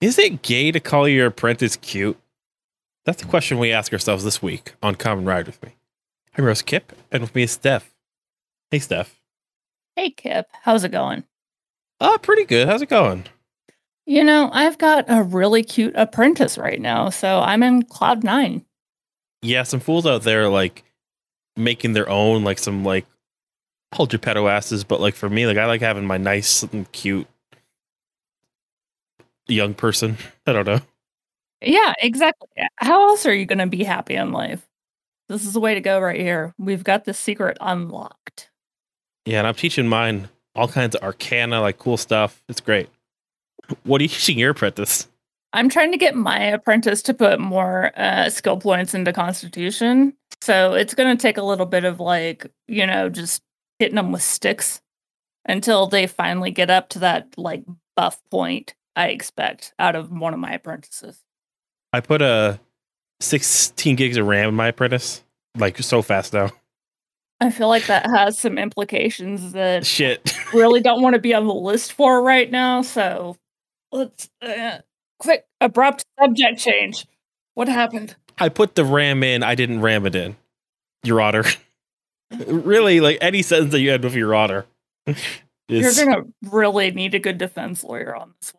is it gay to call your apprentice cute? That's the question we ask ourselves this week on Common Ride with me. I'm Rose Kip, and with me is Steph. Hey, Steph. Hey, Kip. How's it going? Oh, pretty good. How's it going? You know, I've got a really cute apprentice right now, so I'm in cloud nine. Yeah, some fools out there like making their own, like some like hold your pedo asses, but like for me, like I like having my nice and cute young person. I don't know. Yeah, exactly. How else are you going to be happy in life? This is the way to go right here. We've got the secret unlocked. Yeah, and I'm teaching mine all kinds of arcana, like cool stuff. It's great. What are you teaching your apprentice? I'm trying to get my apprentice to put more uh, skill points into Constitution. So it's going to take a little bit of like, you know, just hitting them with sticks until they finally get up to that like buff point I expect out of one of my apprentices. I put a 16 gigs of RAM in my apprentice, like so fast now. I feel like that has some implications that Shit. really don't want to be on the list for right now. So let's uh, quick abrupt subject change. What happened? I put the RAM in, I didn't ram it in. Your Honor. really, like any sentence that you had with Your Honor. You're gonna really need a good defense lawyer on this one.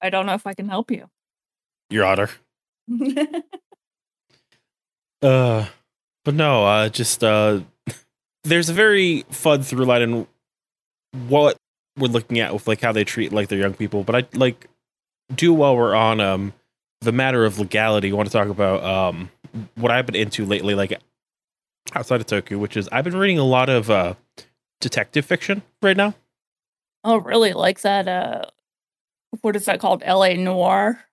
I don't know if I can help you. Your Honor. uh, but no, uh, just uh, there's a very fun through line in what we're looking at with like how they treat like their young people. But I like do while we're on um the matter of legality. I want to talk about um what I've been into lately, like outside of Tokyo, which is I've been reading a lot of uh detective fiction right now. Oh, really? Like that? Uh, what is that called? L.A. Noire,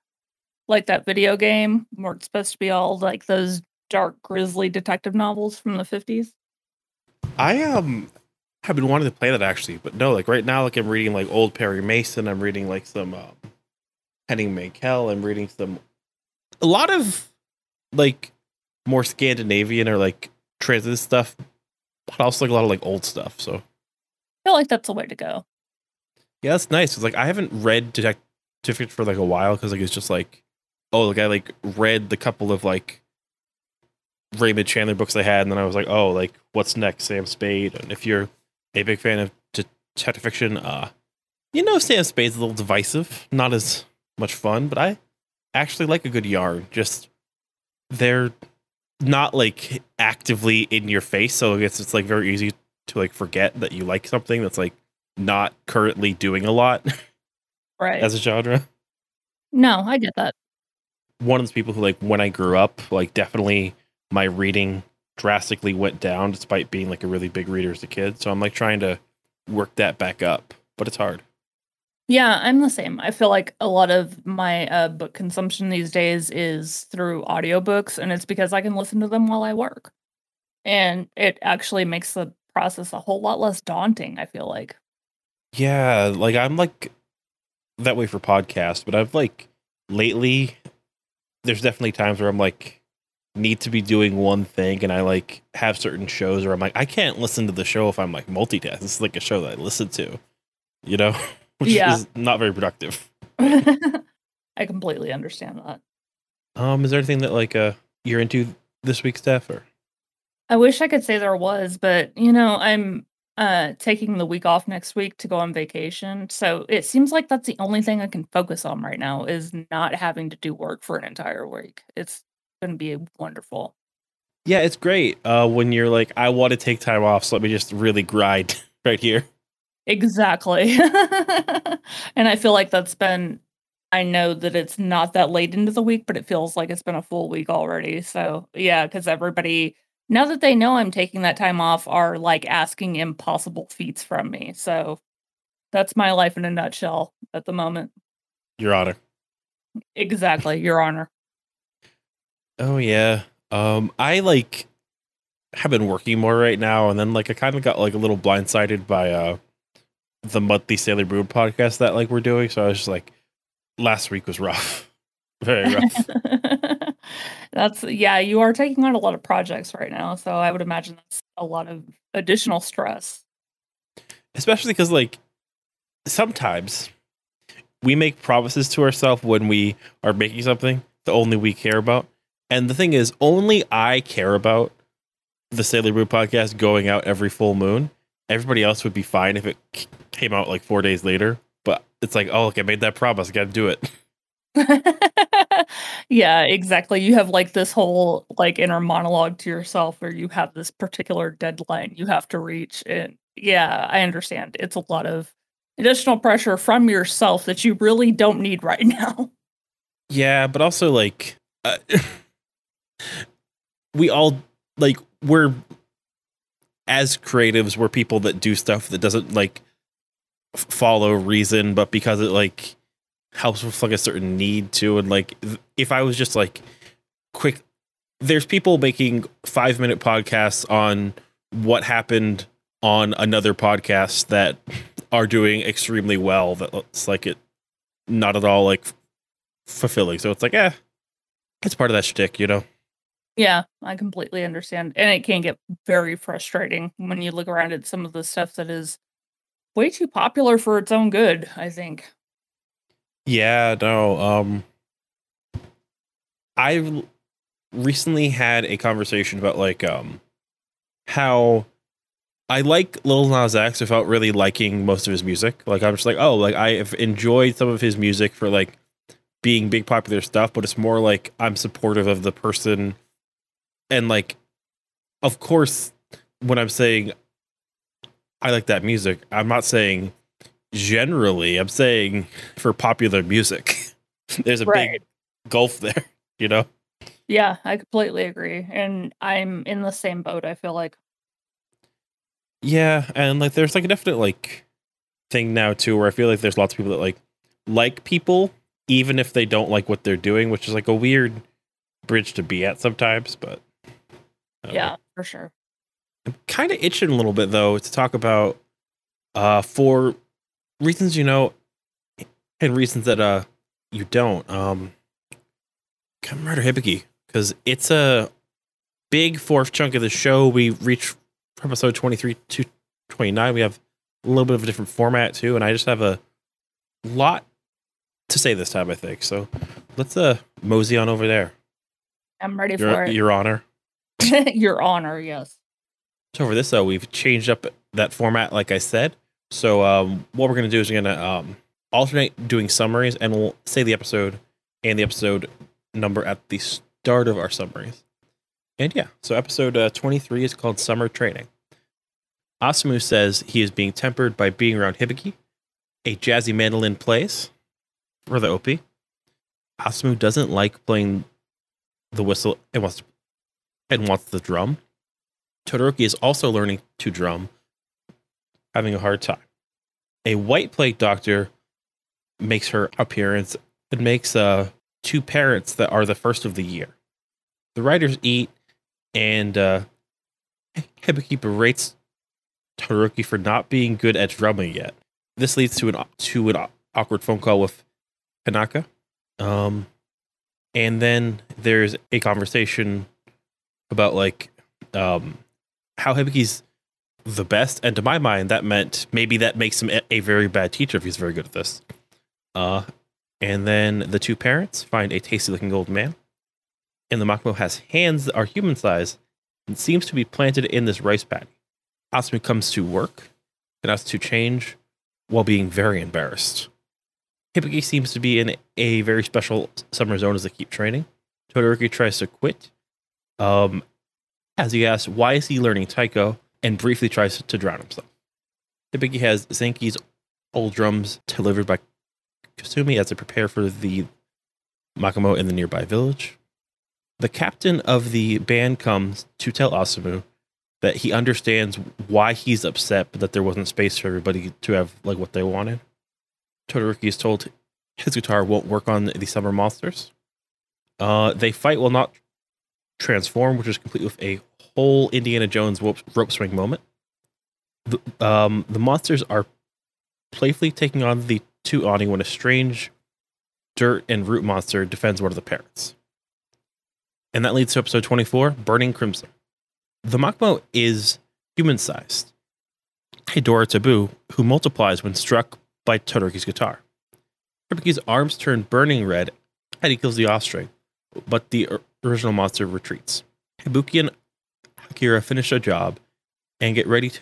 like that video game where it's supposed to be all like those dark, grisly detective novels from the fifties. I um have been wanting to play that actually, but no, like right now, like I'm reading like old Perry Mason. I'm reading like some um, Henning Mankell. I'm reading some a lot of like more Scandinavian or like transit stuff, but also like a lot of like old stuff. So I feel like that's the way to go. Yeah, that's nice. It's like I haven't read detective for like a while because like it's just like oh, like I like read the couple of like Raymond Chandler books I had, and then I was like, oh, like what's next, Sam Spade. And if you're a big fan of detective fiction, uh, you know Sam Spade's a little divisive, not as much fun, but I actually like a good yarn. Just they're not like actively in your face, so I guess it's like very easy to like forget that you like something that's like not currently doing a lot Right. as a genre. no, I get that. One of those people who like when I grew up, like definitely my reading drastically went down despite being like a really big reader as a kid. So I'm like trying to work that back up, but it's hard. Yeah, I'm the same. I feel like a lot of my uh, book consumption these days is through audiobooks, and it's because I can listen to them while I work. And it actually makes the process a whole lot less daunting, I feel like. Yeah, like I'm like that way for podcasts, but I've like lately there's definitely times where I'm like need to be doing one thing and I like have certain shows where I'm like I can't listen to the show if I'm like multitask. This is like a show that I listen to, you know, which Yeah. is not very productive. I completely understand that. Um, is there anything that like uh you're into this week, Steph? Or I wish I could say there was, but you know, I'm uh taking the week off next week to go on vacation. So it seems like that's the only thing I can focus on right now is not having to do work for an entire week. It's going to be wonderful. yeah, it's great. Uh, when you're like, I want to take time off, so let me just really grind right here. Exactly. and I feel like that's been I know that it's not that late into the week, but it feels like it's been a full week already. So, yeah, cuz everybody now that they know I'm taking that time off are like asking impossible feats from me. So, that's my life in a nutshell at the moment. Your Honor. Exactly, your honor. Oh yeah. Um, I like have been working more right now, and then like I kind of got like a little blindsided by uh the monthly Sailor Moon podcast that like we're doing. So I was just like, last week was rough, very rough. that's yeah, you are taking on a lot of projects right now, so I would imagine that's a lot of additional stress. Especially because like sometimes we make promises to ourselves when we are making something that only we care about. And the thing is, only I care about the Sailor Moon podcast going out every full moon. Everybody else would be fine if it came out like four days later. But it's like, oh, look, I made that promise. I got to do it. yeah, exactly. You have like this whole like inner monologue to yourself where you have this particular deadline you have to reach. And yeah, I understand. It's a lot of additional pressure from yourself that you really don't need right now. Yeah, but also like uh, we all like we're as creatives, we're people that do stuff that doesn't like follow reason, but because it like helps with like a certain need too. And like if I was just like quick, there's people making five minute podcasts on what happened on another podcast that are doing extremely well. That looks like it not at all like fulfilling. So it's like, eh, it's part of that shtick, you know. Yeah, I completely understand. And it can get very frustrating when you look around at some of the stuff that is way too popular for its own good, I think. Yeah, no. Um I've recently had a conversation about like um how I like Lil Nas X without really liking most of his music. Like I'm just like, oh, like I have enjoyed some of his music for like being big popular stuff, but it's more like I'm supportive of the person and like of course when I'm saying I like that music, I'm not saying generally, I'm saying for popular music. There's a Right. big gulf there, you know? Yeah, I completely agree. And I'm in the same boat, I feel like. Yeah, and like there's like a definite like thing now too where I feel like there's lots of people that like like people even if they don't like what they're doing, which is like a weird bridge to be at sometimes, but don't know. Yeah, for sure. I'm kind of itching a little bit though to talk about uh for reasons you know and reasons that uh you don't. Um Kamen Rider Hibiki because it's a big fourth chunk of the show. We reach from episode 23 to 29. We have a little bit of a different format too, and I just have a lot to say this time, I think. So let's uh mosey on over there. I'm ready Your, for it. your honor. Your honor, yes. So for this though, we've changed up that format, like I said. So um, what we're gonna do is we're gonna um, alternate doing summaries, and we'll say the episode and the episode number at the start of our summaries. And yeah, so episode uh, 23 is called Summer Training. Asumu says he is being tempered by being around Hibiki. A jazzy mandolin plays for the OP. Asumu doesn't like playing the whistle and wants to, and wants the drum. Todoroki is also learning to drum, having a hard time. A white plague doctor makes her appearance and makes uh, two parrots that are the first of the year. The writers eat, and uh, Hibiki berates Todoroki for not being good at drumming yet. This leads to an to an awkward phone call with Hinaka. Um, and then there's a conversation about like um, how Hibiki's the best, and to my mind, that meant maybe that makes him a, very bad teacher if he's very good at this. Uh, and then the two parents find a tasty-looking old man, and the Makamo has hands that are human size and seems to be planted in this rice paddy. Asumu comes to work and asks to change while being very embarrassed. Hibiki seems to be in a very special summer zone as they keep training. Todoroki tries to quit. Um, as he asks, why is he learning taiko? And briefly tries to drown himself. Hibiki has Zenki's old drums delivered by Kasumi as they prepare for the Makamo in the nearby village. The captain of the band comes to tell Asumu that he understands why he's upset, but that there wasn't space for everybody to have like what they wanted. Todoroki is told his guitar won't work on the summer monsters. Uh, they fight will not transform, which is complete with a whole Indiana Jones rope, swing moment. The, um, the monsters are playfully taking on the two awning when a strange dirt and root monster defends one of the parents. And that leads to episode 24 Burning Crimson. The Makamo is human sized, a Dorotabou who multiplies when struck by Todoroki's guitar. Hibiki's arms turn burning red and he kills the offspring, but the original monster retreats. Ibuki and Akira finish a job and get ready to,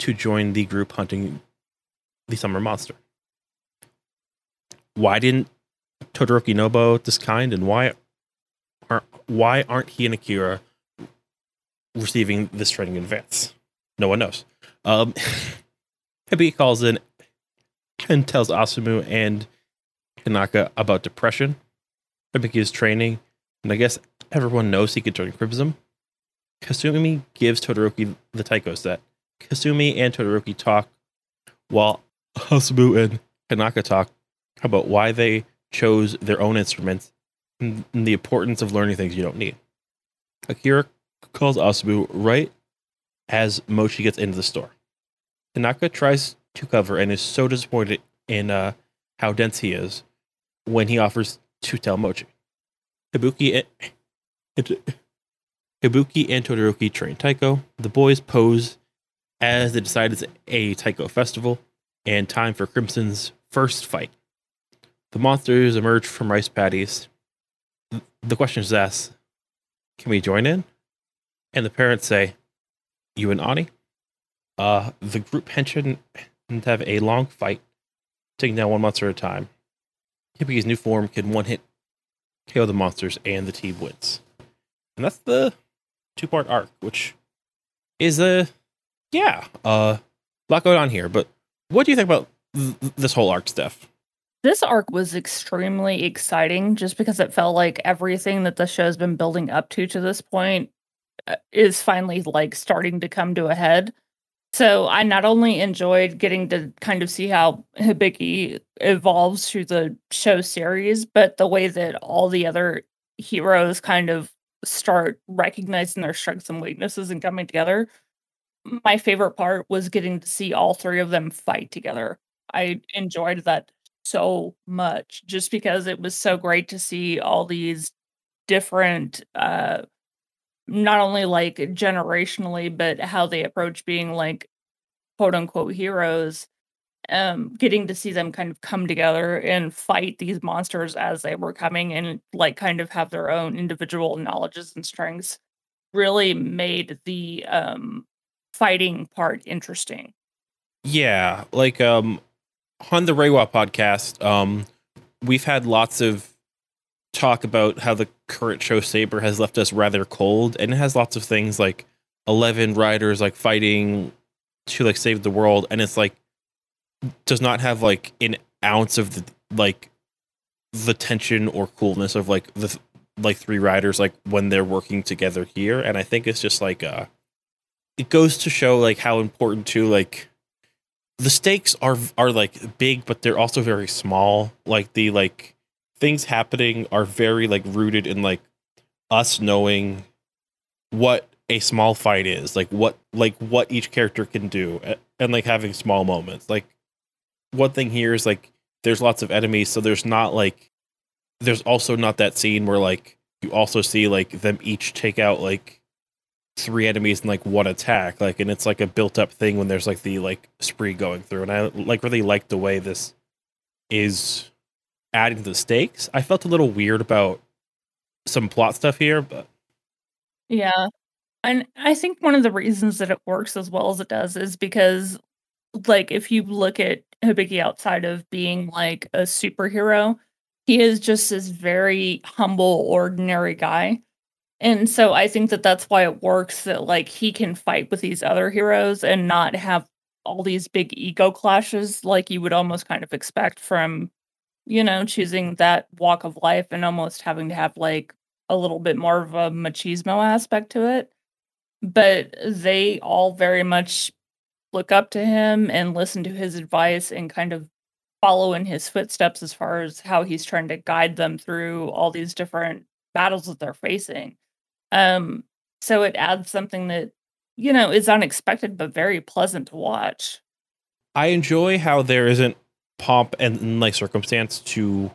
to join the group hunting the summer monster. Why didn't Todoroki about this kind, and why aren't why aren't he and Akira receiving this training in advance? No one knows. Um, Hibi calls in and tells Asumu and Hinaka about depression. Hibiki is training, and I guess everyone knows he could join Crimson. Kasumi gives Todoroki the Taiko set. Kasumi and Todoroki talk while Asumu and Hinaka talk about why they chose their own instruments and the importance of learning things you don't need. Akira calls Asumu right as Mochi gets into the store. Tanaka tries to cover and is so disappointed in uh, how dense he is when he offers to tell Mochi. Hibiki and, Hibiki and Todoroki train Taiko. The boys pose as they decide it's a Taiko festival and time for Crimson's first fight. The monsters emerge from rice paddies. The question is asked, can we join in? And the parents say, you and Ani? Uh, the group henshin have a long fight, taking down one monster at a time. Hibiki's new form can one hit KO the monsters and the team wins. And that's the two part arc, which is a, yeah, uh, a lot going on here. But what do you think about th- this whole arc, Steph? This arc was extremely exciting just because it felt like everything that the show's been building up to to this point uh, is finally like starting to come to a head. So I not only enjoyed getting to kind of see how Hibiki evolves through the show series, but the way that all the other heroes kind of start recognizing their strengths and weaknesses and coming together. My favorite part was getting to see all three of them fight together. I enjoyed that so much just because it was so great to see all these different uh not only like generationally but how they approach being like quote unquote heroes um getting to see them kind of come together and fight these monsters as they were coming and like kind of have their own individual knowledges and strengths really made the um fighting part interesting. Yeah like um on the Reiwa podcast um we've had lots of talk about how the current show Saber has left us rather cold and it has lots of things like 11 riders like fighting to like save the world and it's like does not have like an ounce of the like the tension or coolness of like the like three riders like when they're working together here. And i think it's just like uh it goes to show like how important to like the stakes are are like big but they're also very small. Like the like things happening are very like rooted in like us knowing what a small fight is like what like what each character can do and, and like having small moments. Like one thing here is like there's lots of enemies, so there's not like there's also not that scene where like you also see like them each take out like three enemies in like one attack, like and it's like a built up thing when there's like the like spree going through, and I like really like the way this is adding to the stakes. I felt a little weird about some plot stuff here, but yeah and i think one of the reasons that it works as well as it does is because like if you look at Hibiki outside of being like a superhero, he is just this very humble, ordinary guy. And so I think that that's why it works that like he can fight with these other heroes and not have all these big ego clashes like you would almost kind of expect from, you know, choosing that walk of life and almost having to have like a little bit more of a machismo aspect to it. But they all very much look up to him and listen to his advice and kind of follow in his footsteps as far as how he's trying to guide them through all these different battles that they're facing. Um, so it adds something that, you know, is unexpected but very pleasant to watch. I enjoy how there isn't pomp and like circumstance to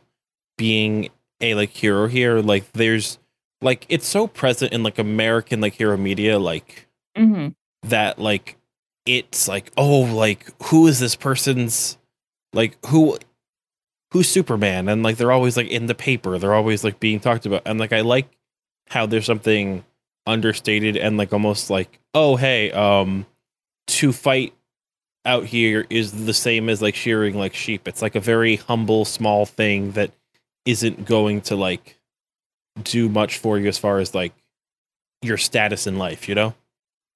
being a like hero here. Like there's like it's so present in like American like hero media, like mm-hmm. that like it's like oh like who is this person's like who who's Superman, and like they're always like in the paper, they're always like being talked about, and like I like how there's something understated and like almost like oh hey um to fight out here is the same as like shearing like sheep. It's like a very humble, small thing that isn't going to like do much for you as far as like your status in life, you know?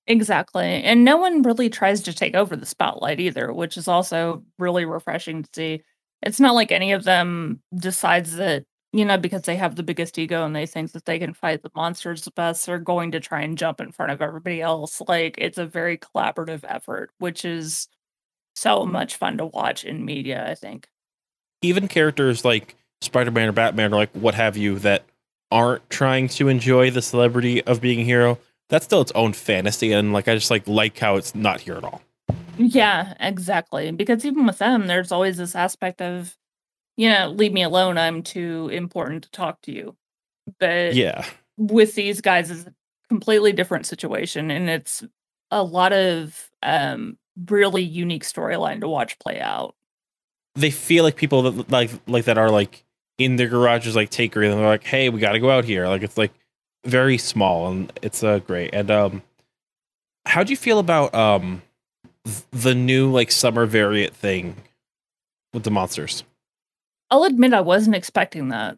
Exactly. And no one really tries to take over the spotlight either, which is also really refreshing to see. It's not like any of them decides that, you know, because they have the biggest ego and they think that they can fight the monsters the best, they're going to try and jump in front of everybody else. Like it's a very collaborative effort, which is so much fun to watch in media, I think. Even characters like Spider Man or Batman or like what have you that aren't trying to enjoy the celebrity of being a hero, that's still its own fantasy. And like I just like like how it's not here at all. Yeah, exactly. Because even with them, there's always this aspect of, you know, leave me alone. I'm too important to talk to you. But Yeah. with these guys, is a completely different situation. And it's a lot of um really unique storyline to watch play out. They feel like people that like like that are like in their garages like taker and they're like, hey, we gotta go out here. Like it's like very small and it's uh great. And um how do you feel about um th- the new like summer variant thing with the monsters? I'll admit I wasn't expecting that.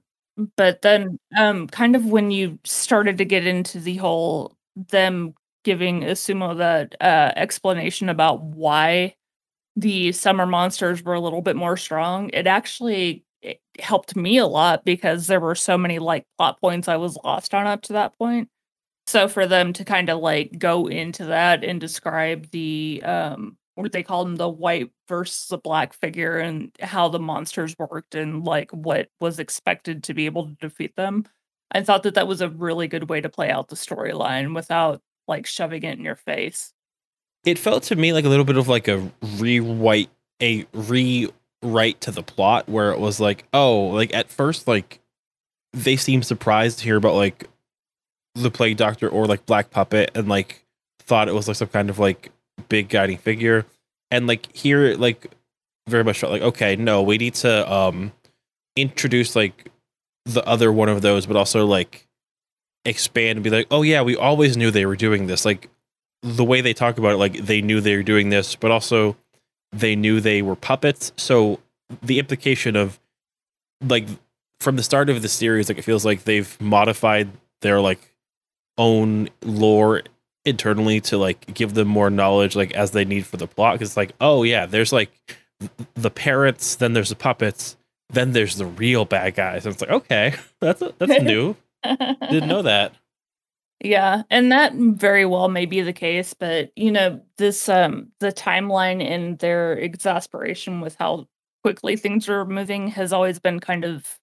But then um kind of when you started to get into the whole them giving Asumu that uh explanation about why the summer monsters were a little bit more strong, it actually it helped me a lot because there were so many like plot points I was lost on up to that point. So for them to kind of like go into that and describe the um what they call them the white versus the black figure and how the monsters worked and like what was expected to be able to defeat them. I thought that that was a really good way to play out the storyline without like shoving it in your face. It felt to me like a little bit of like a rewrite a rewrite to the plot where it was like, oh, like at first like they seemed surprised to hear about like the plague doctor or like black puppet and like thought it was like some kind of like big guiding figure. And like here like very much like okay no we need to um introduce like the other one of those but also like expand and be like oh yeah we always knew they were doing this. Like the way they talk about it like they knew they were doing this but also they knew they were puppets. So the implication of like from the start of the series like it feels like they've modified their like own lore internally to like give them more knowledge like as they need for the plot. Because it's like oh yeah there's like the parrots then there's the puppets then there's the real bad guys. And it's like okay that's that's new. Didn't know that Yeah, and that very well may be the case, but you know, this um the timeline and their exasperation with how quickly things are moving has always been kind of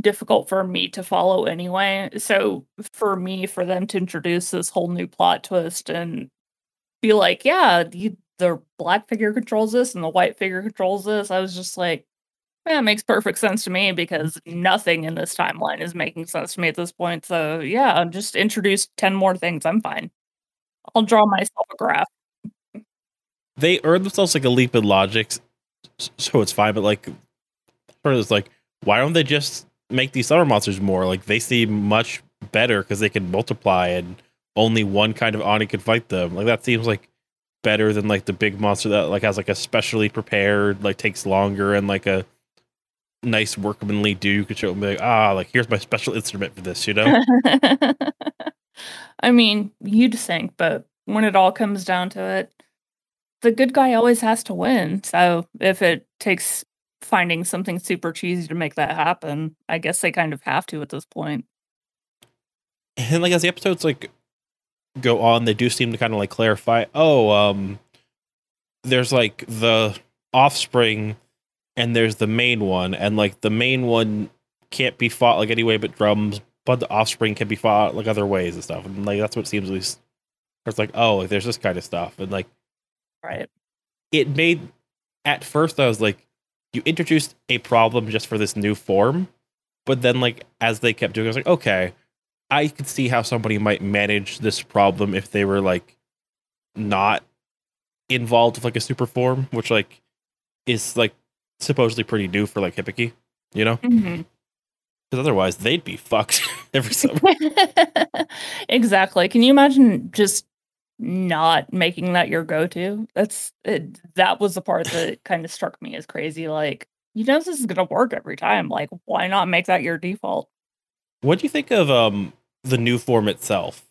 difficult for me to follow anyway. So for me, for them to introduce this whole new plot twist and be like, yeah, the, the black figure controls this and the white figure controls this, I was just like, yeah, it makes perfect sense to me because nothing in this timeline is making sense to me at this point. So yeah, I'll just introduce 10 more things. I'm fine. I'll draw myself a graph. they earned themselves like a leap in logic so it's fine but like it's like why don't they just make these summer monsters more like they seem much better because they can multiply and only one kind of oni can fight them like that seems like better than like the big monster that like has like a specially prepared like takes longer and like a nice workmanly do you could show them like ah like here's my special instrument for this you know I mean, you'd think, but when it all comes down to it, the good guy always has to win. So if it takes finding something super cheesy to make that happen, I guess they kind of have to at this point. and like as the episodes like go on they do seem to kind of like clarify oh um there's like the offspring and there's the main one and like the main one can't be fought like any way but drums but the offspring can be fought like other ways and stuff and like that's what seems at least it's like oh like there's this kind of stuff and like Right. it made at first I was like, you introduced a problem just for this new form, but then like as they kept doing, it, I was like, okay, I could see how somebody might manage this problem if they were like not involved with like a super form, which like is like supposedly pretty new for like Hibiki, you know? Mhm. Because otherwise they'd be fucked every summer. exactly. Can you imagine just not making that your go-to? That's it, that was the part that kind of struck me as crazy. Like, you know, this is gonna work every time. Like, why not make that your default? What do you think of um the new form itself?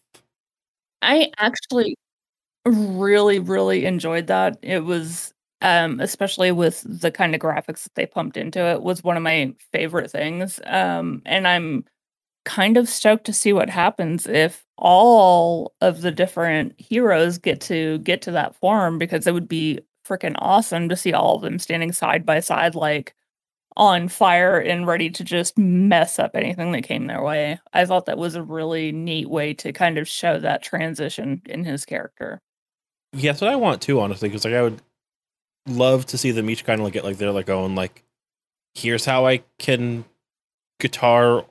I actually really, really enjoyed that. It was um, especially with the kind of graphics that they pumped into it, was one of my favorite things. Um, and I'm kind of stoked to see what happens if all of the different heroes get to get to that form because it would be freaking awesome to see all of them standing side by side, like on fire and ready to just mess up anything that came their way. I thought that was a really neat way to kind of show that transition in his character. Yeah, that's what I want too, honestly, because like I would love to see them each kind of like get like they're like going like, here's how I can guitar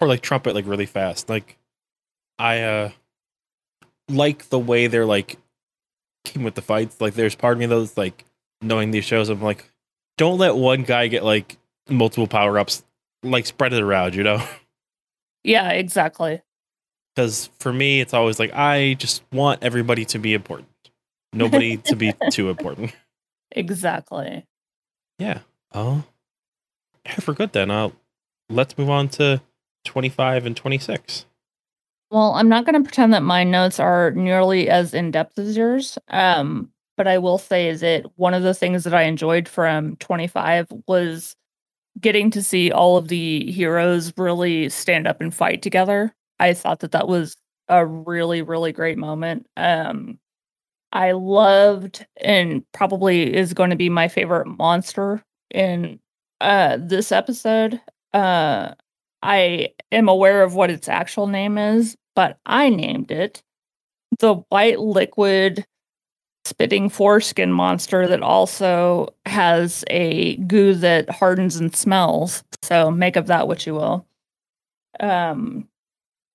or like trumpet like really fast. Like I uh like the way they're like came with the fights. Like there's part of me that's like knowing these shows, I'm like, don't let one guy get like multiple power ups. Like spread it around, you know? Yeah, exactly. Because for me, it's always like I just want everybody to be important, nobody to be too important. Exactly. Yeah. Oh, yeah, for good then. Uh, let's move on to 25 and 26. Well, I'm not going to pretend that my notes are nearly as in depth as yours. Um, but I will say is that one of the things that I enjoyed from 25 was getting to see all of the heroes really stand up and fight together. I thought that that was a really, really great moment. Um, I loved and probably is going to be my favorite monster in uh, this episode. Uh, I am aware of what its actual name is, but I named it the white liquid spitting foreskin monster that also has a goo that hardens and smells. So make of that what you will. Um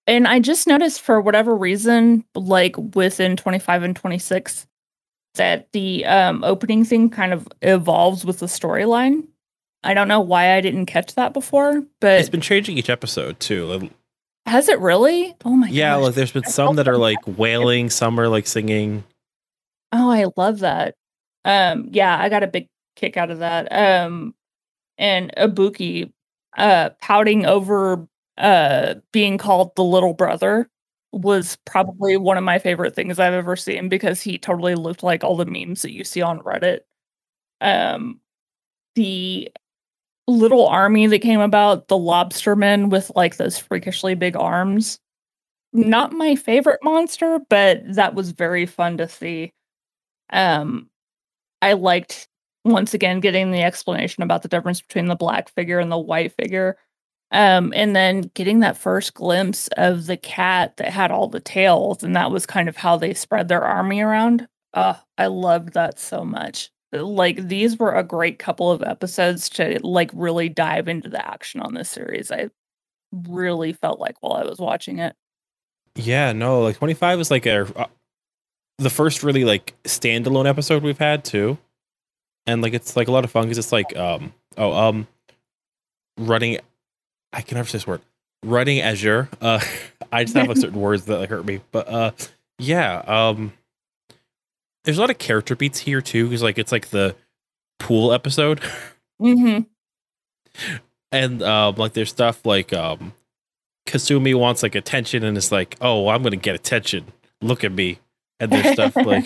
and I just noticed for whatever reason, like within 25 and 26, that the um opening thing kind of evolves with the storyline. I don't know why I didn't catch that before, but It's been changing each episode too. Has it really? Oh my god. yeah, gosh. like there's been I some that are like wailing, some are like singing. Oh, I love that. Um, yeah, I got a big kick out of that. Um, and Ibuki uh pouting over uh being called the little brother was probably one of my favorite things I've ever seen because he totally looked like all the memes that you see on Reddit. Um, the little army that came about, the lobstermen with like those freakishly big arms. Not my favorite monster, but that was very fun to see. Um, I liked once again getting the explanation about the difference between the black figure and the white figure. Um, and then getting that first glimpse of the cat that had all the tails, and that was kind of how they spread their army around. Uh, I loved that so much. Like these were a great couple of episodes to like really dive into the action on this series. I really felt like while I was watching it. Yeah, no, like 25 is like a uh, the first really like standalone episode we've had too. And like it's like a lot of fun because it's like um oh um running I can never say this word. Running Azure. Uh I just have like certain words that like hurt me. But uh yeah, um there's a lot of character beats here too, because like it's like the pool episode. Mm-hmm. and um like there's stuff like um Kasumi wants like attention and it's like, oh, I'm gonna get attention. Look at me. And there's stuff like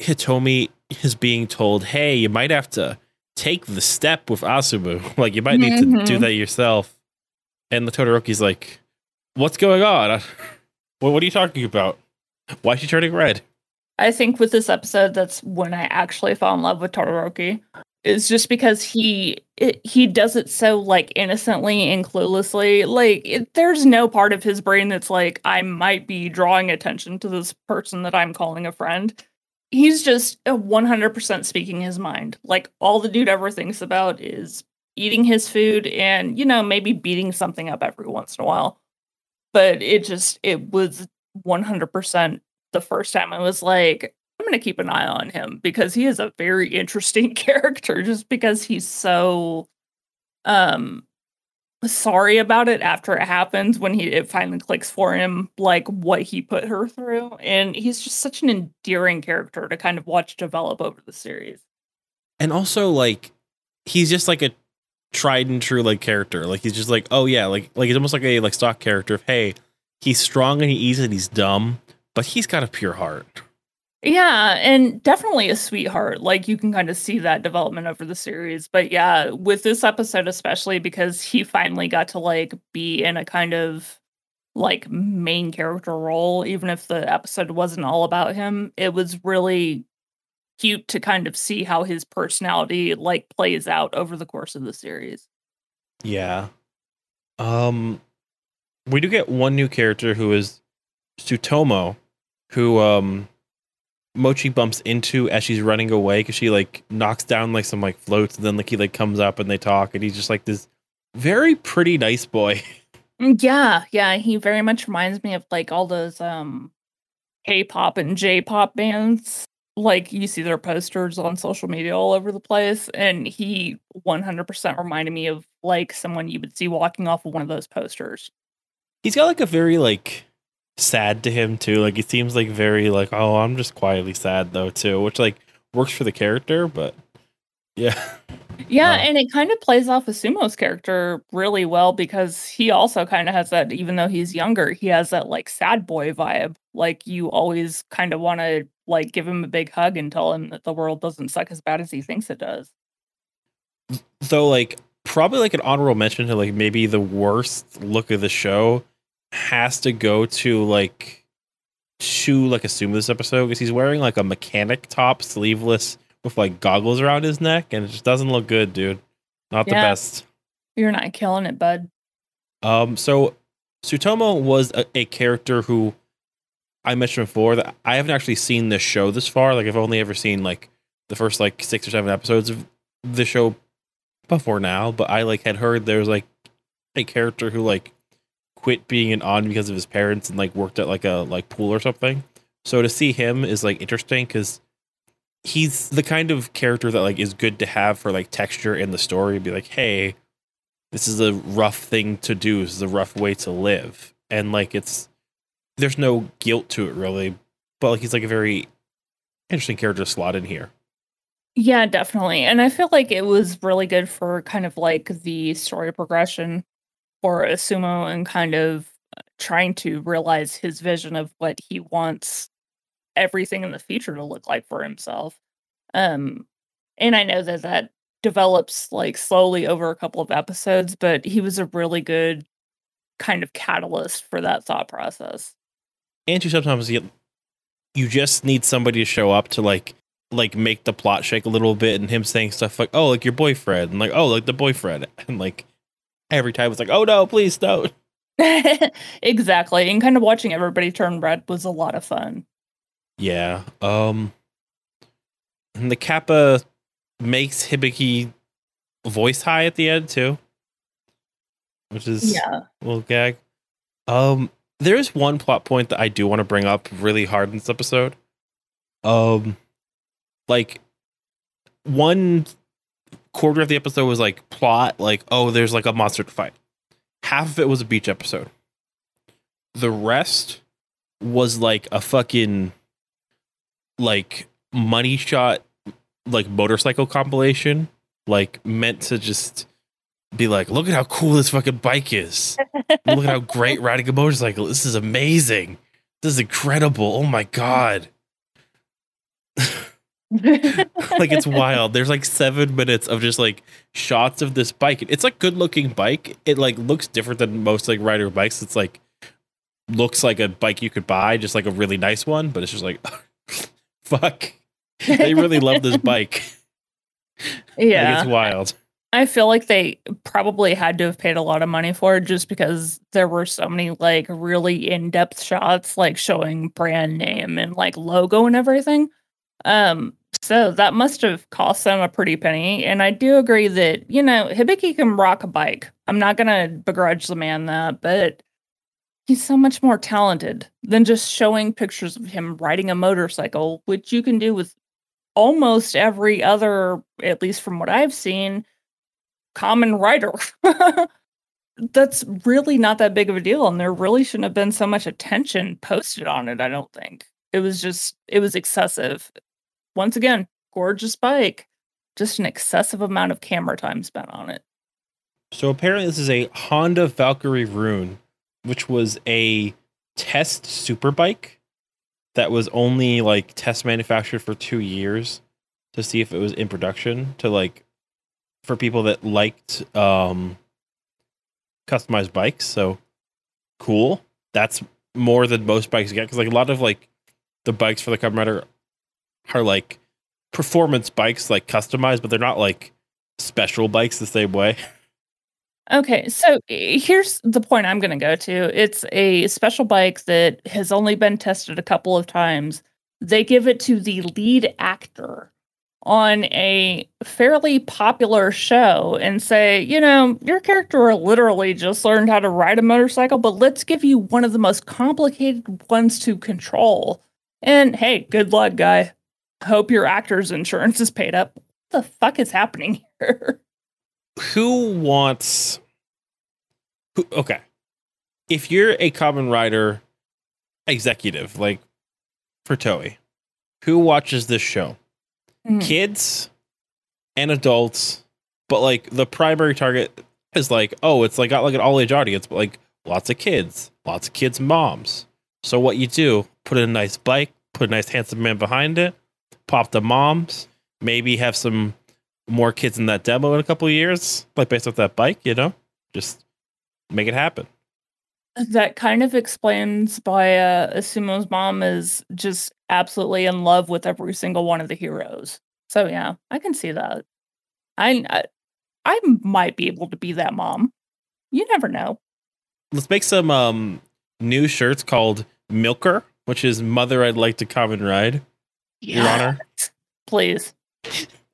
Hitomi is being told, hey, you might have to take the step with Asumu. like you might need to do Mhm. that yourself. And the Todoroki's like, what's going on? What what are you talking about? Why is she turning red? I think with this episode, that's when I actually fell in love with Todoroki. It's just because he it, he does it so like innocently and cluelessly. Like it, there's no part of his brain that's like I might be drawing attention to this person that I'm calling a friend. He's just uh, 100% speaking his mind. Like all the dude ever thinks about is eating his food and you know maybe beating something up every once in a while. But it just it was 100% the first time I was like, I'm going to keep an eye on him because he is a very interesting character just because he's so um sorry about it after it happens when he it finally clicks for him like what he put her through. And he's just such an endearing character to kind of watch develop over the series. And also like he's just like a tried and true like character. Like he's just like oh yeah like like he's almost like a like stock character of hey he's strong and he's easy and he's dumb but he's got a pure heart yeah, and definitely a sweetheart. Like you can kind of see that development over the series. But yeah, with this episode especially because he finally got to like be in a kind of like main character role even if the episode wasn't all about him. It was really cute to kind of see how his personality like plays out over the course of the series. Yeah. Um we do get one new character who is Tsutomu who um Mochi bumps into as she's running away because she like knocks down like some like floats and then like he like comes up and they talk and he's just like this very pretty nice boy. Mm, yeah, yeah, he very much reminds me of like all those um K-pop and J-pop bands. Like you see their posters on social media all over the place and he 100% reminded me of like someone you would see walking off of one of those posters. He's got like a very like sad to him too. Like he seems like very like, oh, I'm just quietly sad though too, which like works for the character, but yeah. Yeah, uh, and it kind of plays off Asumu's character really well because he also kind of has that, even though he's younger, he has that like sad boy vibe. Like you always kind of want to like give him a big hug and tell him that the world doesn't suck as bad as he thinks it does. Though, like, probably like an honorable mention to like maybe the worst look of the show has to go to like to like Asumu this episode because he's wearing like a mechanic top, sleeveless with like goggles around his neck, and it just doesn't look good, dude. Not yeah. the best. You're not killing it, bud. Um, so Tsutomu was a, a, character who I mentioned before that I haven't actually seen this show this far. Like I've only ever seen like the first like six or seven episodes of the show before now, but I like had heard there was like a character who like quit being an on because of his parents and like worked at like a like pool or something. So to see him is like interesting because he's the kind of character that like is good to have for like texture in the story. and Be like, hey, this is a rough thing to do. This is a rough way to live, and like it's there's no guilt to it really, but like he's like a very interesting character slot in here. Yeah, definitely. And I feel like it was really good for kind of like the story progression for Asumu and kind of uh, trying to realize his vision of what he wants everything in the future to look like for himself. Um, and I know that that develops like slowly over a couple of episodes, but he was a really good kind of catalyst for that thought process. And you sometimes get you just need somebody to show up to like like make the plot shake a little bit and him saying stuff like, Oh, like your boyfriend and like, oh like the boyfriend and like every time was like, oh no, please don't. exactly. And kind of watching everybody turn red was a lot of fun. Yeah. Um and the Kappa makes Hibiki voice high at the end too. Which is yeah. a little gag. Um there is one plot point that I do want to bring up really hard in this episode. Um like one quarter of the episode was like plot, like, oh, there's like a monster to fight. Half of it was a beach episode. The rest was like a fucking like money shot like motorcycle compilation, like meant to just be like, look at how cool this fucking bike is. look at how great riding a motorcycle. This is amazing. This is incredible. Oh my god. like it's wild. There's like seven minutes of just like shots of this bike. It's like good looking bike. It like looks different than most like rider bikes. It's like looks like a bike you could buy, just like a really nice one, but it's just like fuck. They really love this bike. Yeah. Like, it's wild. I feel like they probably had to have paid a lot of money for it just because there were so many like really in-depth shots like showing brand name and like logo and everything. Um, so that must have cost them a pretty penny. And I do agree that, you know, Hibiki can rock a bike. I'm not going to begrudge the man that, but he's so much more talented than just showing pictures of him riding a motorcycle, which you can do with almost every other, at least from what I've seen, Kamen Rider. That's really not that big of a deal. And there really shouldn't have been so much attention posted on it, I don't think. It was just, it was excessive. Once again, gorgeous bike, just an excessive amount of camera time spent on it. So apparently, this is a Honda Valkyrie Rune, which was a test superbike that was only like test manufactured for two years to see if it was in production to like for people that liked um customized bikes. So cool. That's more than most bikes get because like a lot of like the bikes for the Kamen Rider are like performance bikes, like customized, but they're not like special bikes the same way. Okay, so here's the point I'm going to go to. It's a special bike that has only been tested a couple of times. They give it to the lead actor on a fairly popular show and say, you know, your character literally just learned how to ride a motorcycle, but let's give you one of the most complicated ones to control. And hey, good luck, guy. Hope your actor's insurance is paid up. What the fuck is happening here? who wants who, okay if you're a Kamen Rider executive like for Toei who watches this show Hmm. kids and adults but like the primary target is like oh it's like got like an all age audience but like lots of kids lots of kids moms so what you do put in a nice bike put a nice handsome man behind it pop the moms maybe have some more kids in that demo in a couple of years, like based off that bike, you know? Just make it happen. That kind of explains why uh, Asumu's mom is just absolutely in love with every single one of the heroes. So yeah, I can see that. I I, I might be able to be that mom. You never know. Let's make some um new shirts called Milker, which is Mother I'd like to come and ride. Your Honor. Please.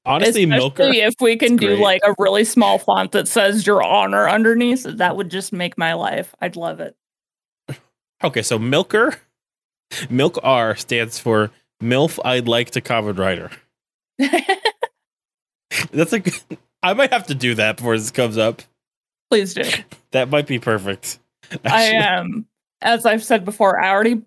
Honestly, Milker. If we can do great. like a really small font that says your honor underneath, that would just make my life. I'd love it. Okay, so Milker, Milk R stands for MILF I'd like to Kamen Rider. That's a good, I might have to do that before this comes up. Please do. That might be perfect. I Actually, am, as I've said before, I already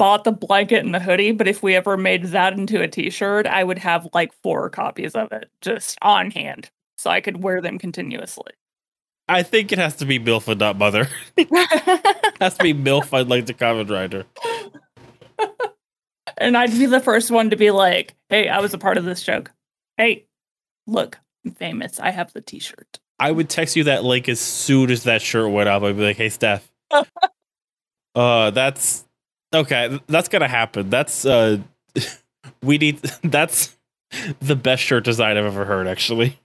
bought the blanket and the hoodie, but if we ever made that into a t-shirt, I would have like four copies of it just on hand. So I could wear them continuously. I think it has to be MILF and not Mother. has to be MILF I'd like to Kamen Rider. and I'd be the first one to be like, hey, I was a part of this joke. Hey, look, I'm famous. I have the t-shirt. I would text you that link as soon as that shirt went up. I'd be like, "Hey, Steph, uh, that's okay. That's gonna happen. That's uh, we need. That's the best shirt design I've ever heard. Actually,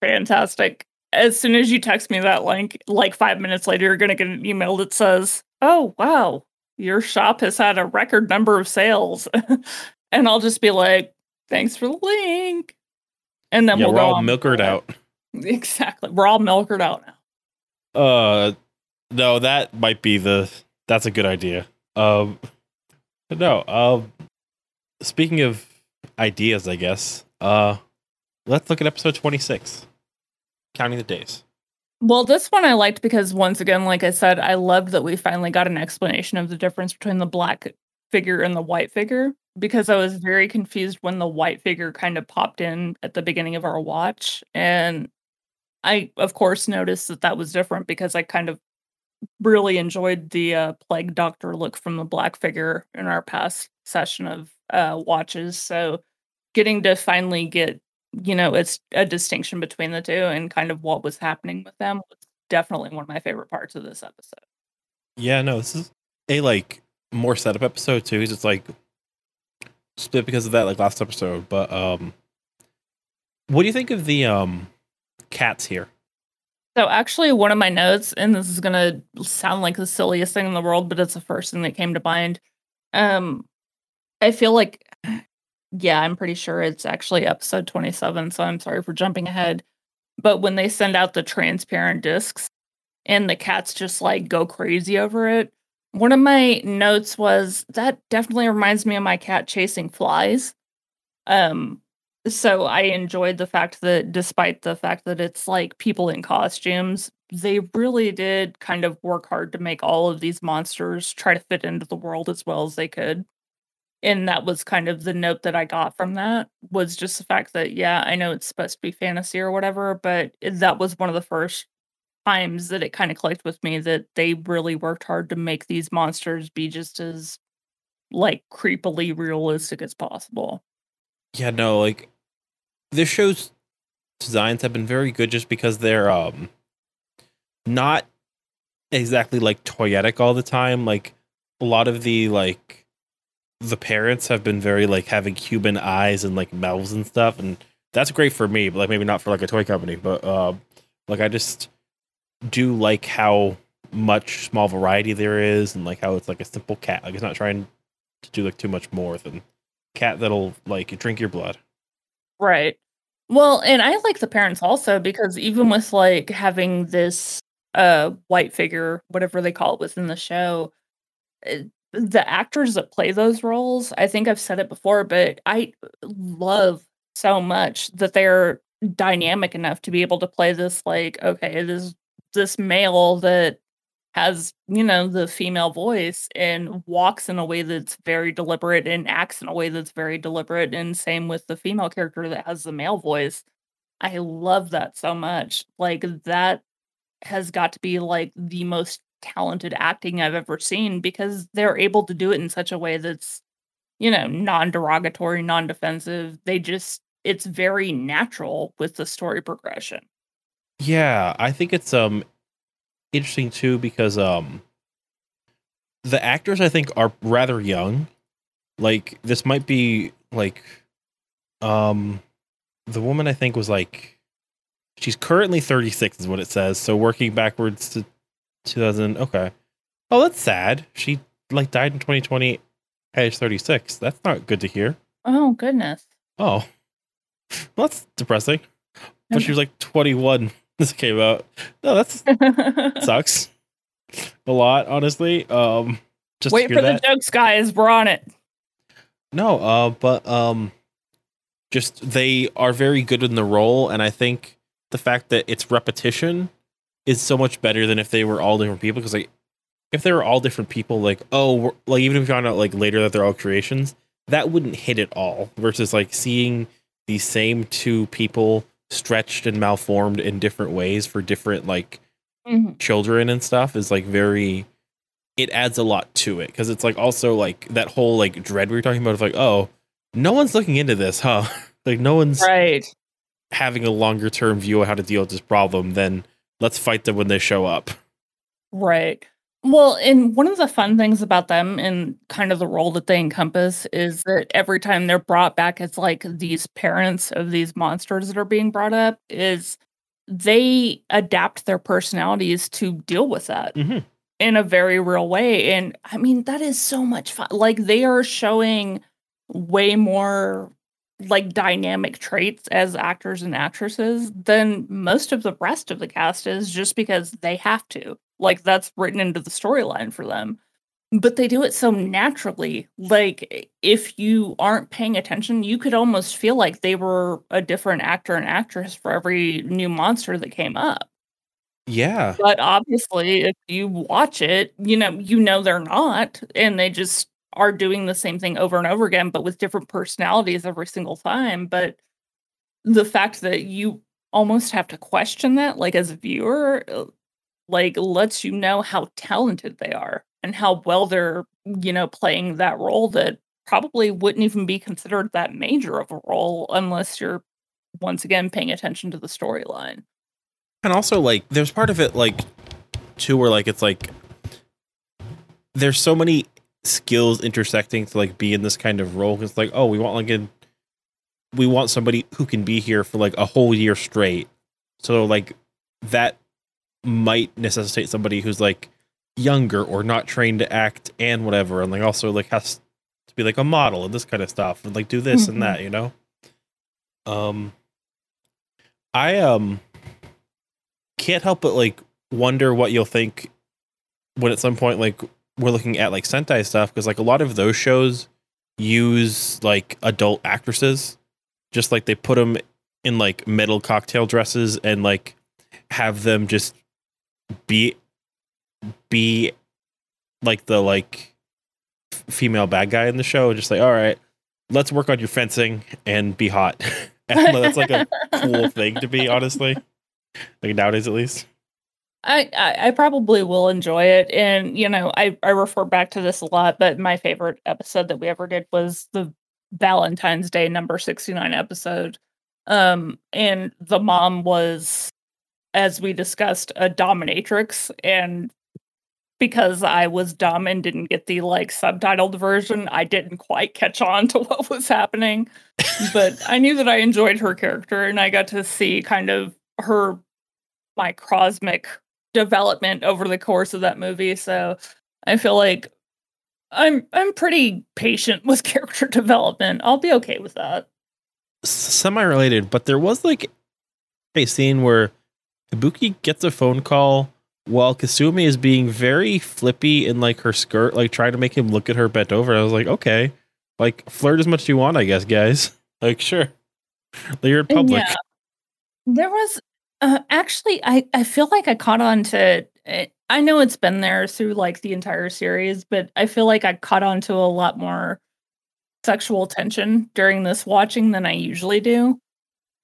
Fantastic. As soon as you text me that link, like five minutes later, you're to get an email that says, Oh, wow, your shop has had a record number of sales. and I'll just be like, Thanks for the link. And then yeah, we'll we're go all on milkered out. Exactly. We're all milkered out now. Uh, no, that might be the. That's a good idea. Um, no. Um, speaking of ideas, I guess. Uh, let's look at episode twenty six. Counting the days. Well, this one I liked because once again, like I said, I loved that we finally got an explanation of the difference between the black figure and the white figure because I was very confused when the white figure kind of popped in at the beginning of our watch. And I, of course, noticed that that was different because I kind of really enjoyed the uh, plague doctor look from the black figure in our past session of uh, watches. So getting to finally get you know, it's a distinction between the two and kind of what was happening with them was definitely one of my favorite parts of this episode. Yeah, no, this is a like more setup episode too. It's like split because of that, like last episode. But um, what do you think of the um cats here? So, actually, one of my notes, and this is going to sound like the silliest thing in the world, but it's the first thing that came to mind. Um, I feel like, yeah, I'm pretty sure it's actually episode 27. So, I'm sorry for jumping ahead. But when they send out the transparent discs and the cats just like go crazy over it, One of my notes was that definitely reminds me of my cat chasing flies. Um, so I enjoyed the fact that despite the fact that it's like people in costumes, they really did kind of work hard to make all of these monsters try to fit into the world as well as they could. And that was kind of the note that I got from that was just the fact that yeah, I know it's supposed to be fantasy or whatever, but that was one of the first times that it kind of clicked with me that they really worked hard to make these monsters be just as like creepily realistic as possible. Yeah, no, like this show's designs have been very good just because they're um not exactly like toyetic all the time. Like a lot of the like the parents have been very like having human eyes and like mouths and stuff, and that's great for me, but like maybe not for like a toy company. But uh, like I just do like how much small variety there is, and like how it's like a simple cat. Like it's not trying to do like too much more than cat that'll like drink your blood. Right. Well, and I like the parents also because even with like having this uh white figure, whatever they call it within the show, eh, the actors that play those roles, I think I've said it before, but I love so much that they're dynamic enough to be able to play this like okay, this this male that has you know the female voice and walks in a way that's very deliberate and acts in a way that's very deliberate and same with the female character that has the male voice. I love that so much. Like that has got to be like the most talented acting i've ever seen because they're able to do it in such a way that's you know non-derogatory non-defensive. They just it's very natural with the story progression. Yeah, I think it's um interesting too because um the actors I think are rather young. Like this might be like um the woman I think was like she's currently 36 is what it says. So working backwards to 2000 okay. Oh, that's sad. She like died in 2020 at age 36. That's not good to hear. oh goodness Oh. Well, that's depressing. But she was like 21 when this came out. No, that's sucks a lot honestly um just Wait for that. the jokes, guys. We're on it. no uh but um just they are very good in the role and i think the fact that it's repetition is so much better than if they were all different people because like if they were all different people like oh like even if you found out like later that they're all creations that wouldn't hit it all versus like seeing the same two people stretched and malformed in different ways for different like Mhm. children and stuff is like very it adds a lot to it because it's like also like that whole like dread we were talking about of like oh no one's looking into this huh like no one's Right. having a longer term view of how to deal with this problem then let's fight them when they show up Right. Well, and one of the fun things about them and kind of the role that they encompass is that every time they're brought back as like these parents of these monsters that are being brought up, is they adapt their personalities to deal with that Mhm. in a very real way. And I mean, that is so much fun. Like they are showing way more like dynamic traits as actors and actresses than most of the rest of the cast is just because they have to. Like that's written into the storyline for them. But they do it so naturally. Like if you aren't paying attention, you could almost feel like they were a different actor and actress for every new monster that came up. yeah But obviously, if you watch it, you know, you know they're not, and they just are doing the same thing over and over again, but with different personalities every single time. But the fact that you almost have to question that, like as a viewer, uh, like lets you know how talented they are and how well they're, you know, playing that role that probably wouldn't even be considered that major of a role unless you're once again paying attention to the storyline. and also like there's part of it like too where like it's like there's so many skills intersecting to like be in this kind of role it's like oh we want like a we want somebody who can be here for like a whole year straight so like that might necessitate somebody who's like younger or not trained to act and whatever and like also like has to be like a model and this kind of stuff and like do this Mhm. and that you know um i um can't help but like wonder what you'll think when at some point like we're looking at like Sentai stuff because like a lot of those shows use like adult actresses, just like they put them in like metal cocktail dresses and like have them just be be like the like f- female bad guy in the show just like all right let's work on your fencing and be hot. And that's like a cool thing to be honestly. Like nowadays at least. I, I I probably will enjoy it, and you know, I I refer back to this a lot, but my favorite episode that we ever did was the Valentine's Day number sixty nine episode, um, and the mom was, as we discussed, a dominatrix, and because I was dumb and didn't get the like subtitled version, I didn't quite catch on to what was happening, but I knew that I enjoyed her character, and I got to see kind of her microsmic development over the course of that movie. So I feel like I'm I'm pretty patient with character development. I'll be okay with that. Semi related, but there was like a scene where Ibuki gets a phone call while Kasumi is being very flippy in like her skirt, like trying to make him look at her bent over. I was like, okay, like flirt as much as you want, I guess, guys. Like, sure, you're in public. Yeah. There was uh, actually, I I feel like I caught on to. Eh, I know it's been there through like the entire series, but I feel like I caught on to a lot more sexual tension during this watching than I usually do.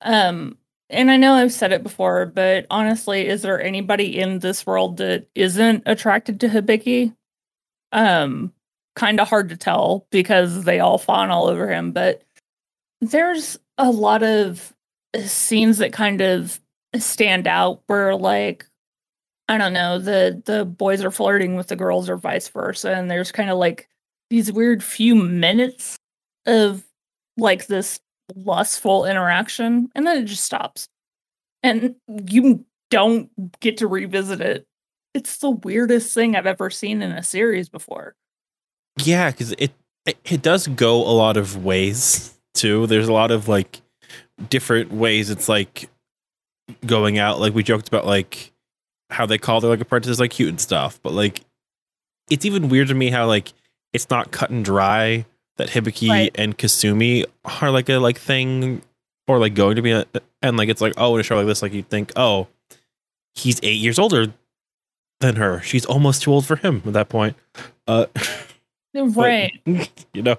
Um, and I know I've said it before, but honestly, is there anybody in this world that isn't attracted to Hibiki? Um, kind of hard to tell because they all fawn all over him, but there's a lot of scenes that kind of stand out where like I don't know, the the boys are flirting with the girls or vice versa and there's kind of like these weird few minutes of like this lustful interaction and then it just stops. And you don't get to revisit it. It's the weirdest thing I've ever seen in a series before. Yeah, cuz it, it it does go a lot of ways too. There's a lot of like different ways it's like going out. Like we joked about like how they call their like apprentices like cute and stuff, but like it's even weird to me how like it's not cut and dry that Hibiki right. and Kasumi are like a like thing or like going to be a, and like it's like oh in a show like this like you think oh he's eight years older than her. She's almost too old for him at that point. Uh right. but, you know?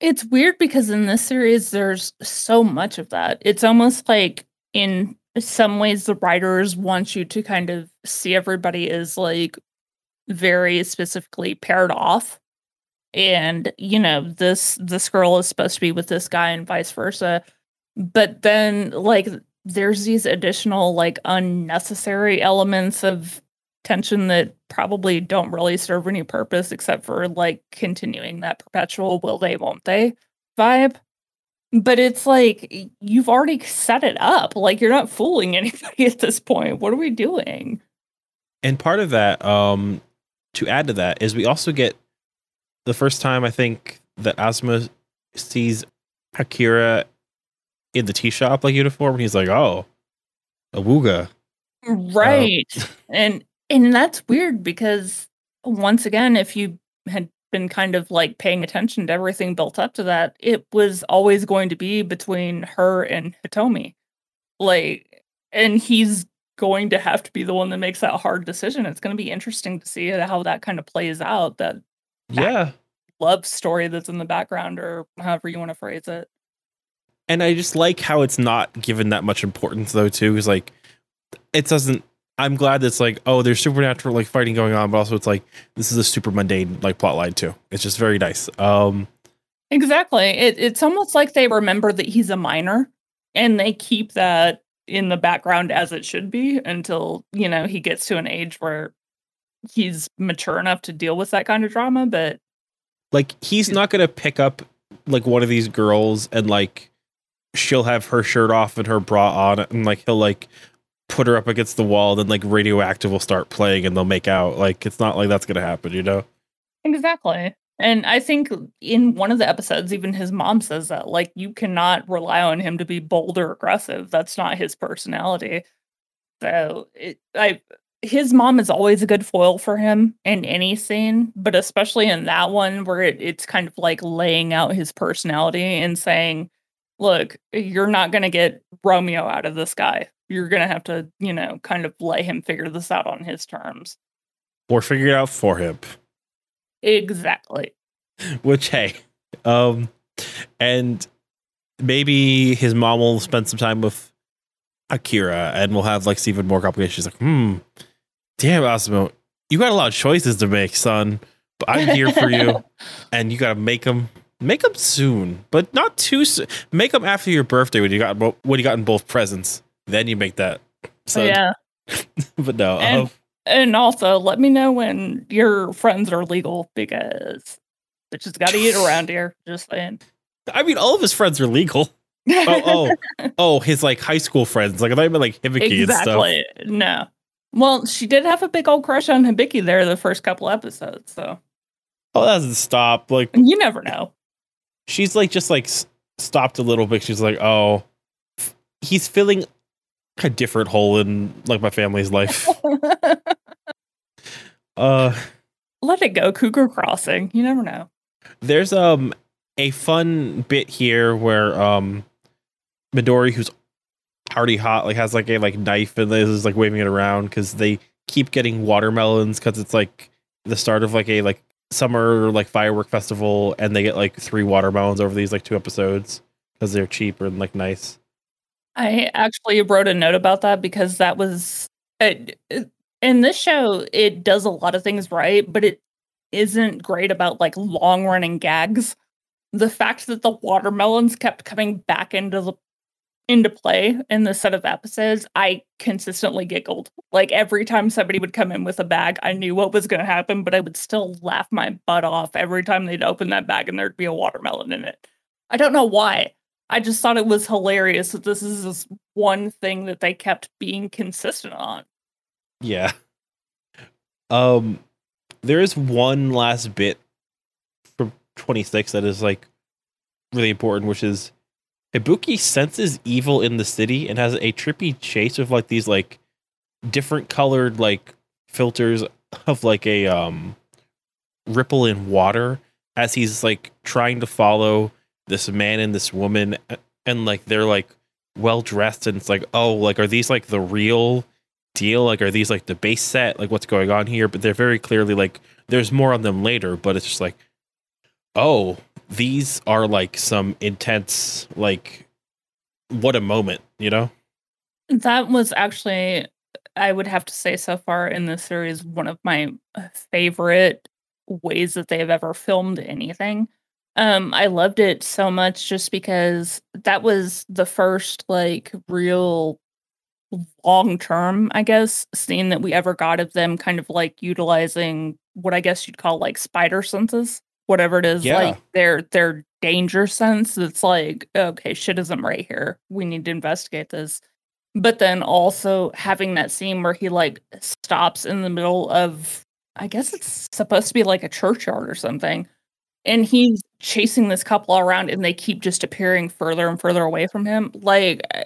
It's weird because in this series there's so much of that. It's almost like in some ways the writers want you to kind of see everybody as like very specifically paired off and you know this this girl is supposed to be with this guy and vice versa but then like there's these additional like unnecessary elements of tension that probably don't really serve any purpose except for like continuing that perpetual will they won't they vibe but it's like you've already set it up. Like you're not fooling anybody at this point. What are we doing? And part of that, um, to add to that, is we also get the first time I think that Asumu sees Akira in the tea shop like uniform, and he's like, "Oh, Awuga." Right, uh, and and that's weird because once again, if you had been kind of like paying attention to everything built up to that, it was always going to be between her and Hitomi. Like, and he's going to have to be the one that makes that hard decision. It's going to be interesting to see how that kind of plays out. That yeah, love story that's in the background, or however you want to phrase it. And I just like how it's not given that much importance, though. Too, is like it doesn't I'm glad that's like, oh, there's supernatural like fighting going on, but also it's like this is a super mundane like plot line too. It's just very nice. Um Exactly. It, it's almost like they remember that he's a minor and they keep that in the background as it should be until, you know, he gets to an age where he's mature enough to deal with that kind of drama. But like he's not gonna pick up like one of these girls and like she'll have her shirt off and her bra on and like he'll like put her up against the wall, then like radioactive will start playing and they'll make out. Like it's not like that's gonna happen, you know? Exactly. And I think in one of the episodes, even his mom says that, like, you cannot rely on him to be bold or aggressive. That's not his personality. So it, I his mom is always a good foil for him in any scene, but especially in that one where it, it's kind of like laying out his personality and saying, look, you're not going to get Romeo out of this guy. You're going to have to, you know, kind of let him figure this out on his terms. Or figure it out for him. Exactly. Which, hey, um, and maybe his mom will spend some time with Akira and we'll have like even more complications. Like, hmm, damn, Asumu, you got a lot of choices to make, son. But I'm here for you, and you got to make them Make them soon, but not too soon. Make them after your birthday when you got when you got in both presents. Then you make that. So yeah, but no. And, um, and also, let me know when your friends are legal because bitches got to eat around here. Just saying. I mean, all of his friends are legal. oh, oh, oh, his like high school friends. Like I thought you meant like Hibiki exactly. and stuff. No. Well, she did have a big old crush on Hibiki there the first couple episodes. So. Oh, that doesn't stop. Like you never know she's like just like stopped a little bit. She's like, oh, he's filling a different hole in like my family's life. uh, let it go, Cougar Crossing. You never know. There's um a fun bit here where um Midori, who's already hot, like has like a like knife and is like waving it around because they keep getting watermelons because it's like the start of like a like summer like firework festival and they get like three watermelons over these like two episodes because they're cheap and like nice. I actually wrote a note about that because that was it, in this show it does a lot of things right, but it isn't great about like long running gags. The fact that the watermelons kept coming back into the into play in the set of episodes, I consistently giggled. Like every time somebody would come in with a bag, I knew what was going to happen, but I would still laugh my butt off every time they'd open that bag and there'd be a watermelon in it. I don't know why. I just thought it was hilarious that this is this one thing that they kept being consistent on. Yeah. Um there is one last bit from 26 that is like really important, which is Ibuki senses evil in the city and has a trippy chase of like these like different colored like filters of like a um ripple in water as he's like trying to follow this man and this woman and like they're like well dressed and it's like oh like are these like the real deal? Like are these like the base set? Like what's going on here? But they're very clearly like there's more on them later but it's just like oh these are like some intense like what a moment you know? That was actually i would have to say so far in this series one of my favorite ways that they have ever filmed anything. Um i loved it so much just because that was the first like real long term i guess scene that we ever got of them kind of like utilizing what i guess you'd call like spider senses whatever it is, yeah. like their their danger sense. It's like, okay, shit isn't right here. We need to investigate this. But then also having that scene where he like stops in the middle of I guess it's supposed to be like a churchyard or something. And he's chasing this couple around and they keep just appearing further and further away from him. Like eh,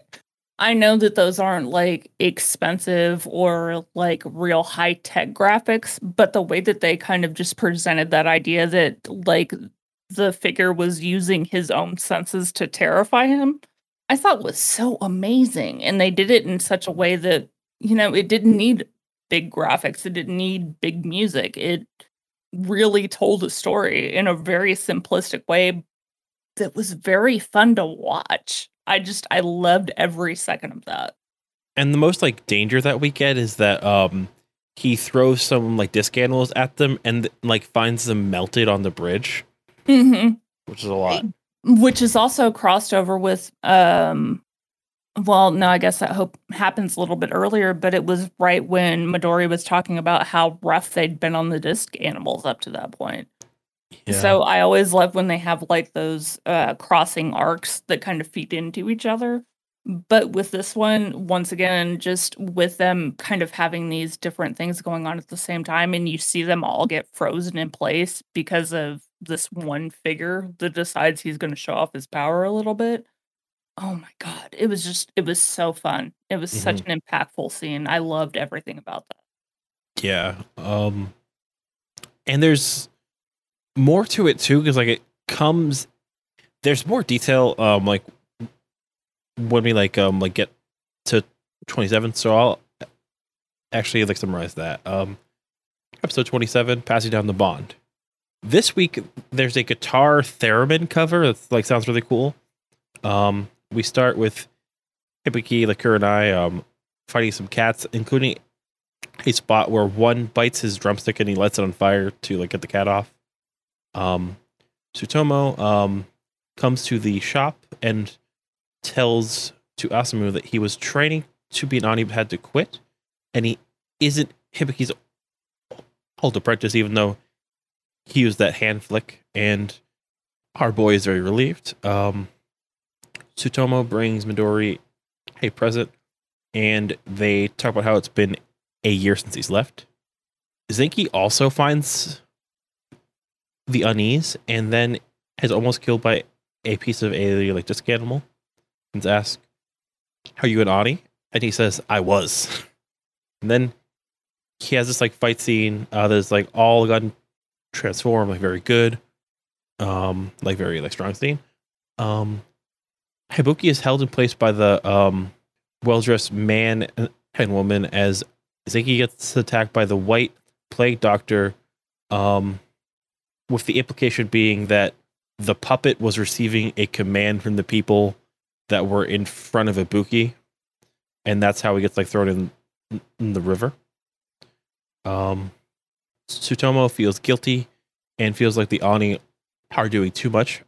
I know that those aren't like expensive or like real high tech graphics, but the way that they kind of just presented that idea that like the figure was using his own senses to terrify him, I thought was so amazing. And they did it in such a way that, you know, it didn't need big graphics, it didn't need big music. It really told a story in a very simplistic way that was very fun to watch. I just I loved every second of that. And the most like danger that we get is that um he throws some like disc animals at them and like finds them melted on the bridge. Mm-hmm. Which is a lot. Which is also crossed over with um well, no, I guess that hope happens a little bit earlier, but it was right when Midori was talking about how rough they'd been on the disc animals up to that point. So I always love when they have like those uh, crossing arcs that kind of feed into each other. But with this one, once again, just with them kind of having these different things going on at the same time, and you see them all get frozen in place because of this one figure that decides he's going to show off his power a little bit. Oh my God. It was just, it was so fun. It was mm-hmm. such an impactful scene. I loved everything about that. Yeah. Um and there's more to it too because like it comes there's more detail um like when we like um like get to 27 so I'll actually like summarize that. Um episode 27 passing down the bond. This week there's a guitar theremin cover that like sounds really cool. Um we start with Hibiki, Liqueur, and I um fighting some cats, including a spot where one bites his drumstick and he lets it on fire to like get the cat off. Um, Tsutomu um, comes to the shop and tells to Asamu that he was training to be an Ani but had to quit, and he isn't Hibiki's old apprentice, even though he used that hand flick. And our boy is very relieved. Um, Tsutomu brings Midori a present, and they talk about how it's been a year since he's left. Zenki also finds the unease and then is almost killed by a piece of a like disc animal and asks, Are you an Ani? And he says, I was. And then he has this like fight scene. Uh, there's like all gun transform, like very good. Um, like very like strong scene. Um Ibuki is held in place by the um well dressed man and woman as Zenki gets attacked by the white plague doctor, um, with the implication being that the puppet was receiving a command from the people that were in front of Ibuki, and that's how he gets like thrown in, in the river. Um, Tsutomu feels guilty and feels like the Ani are doing too much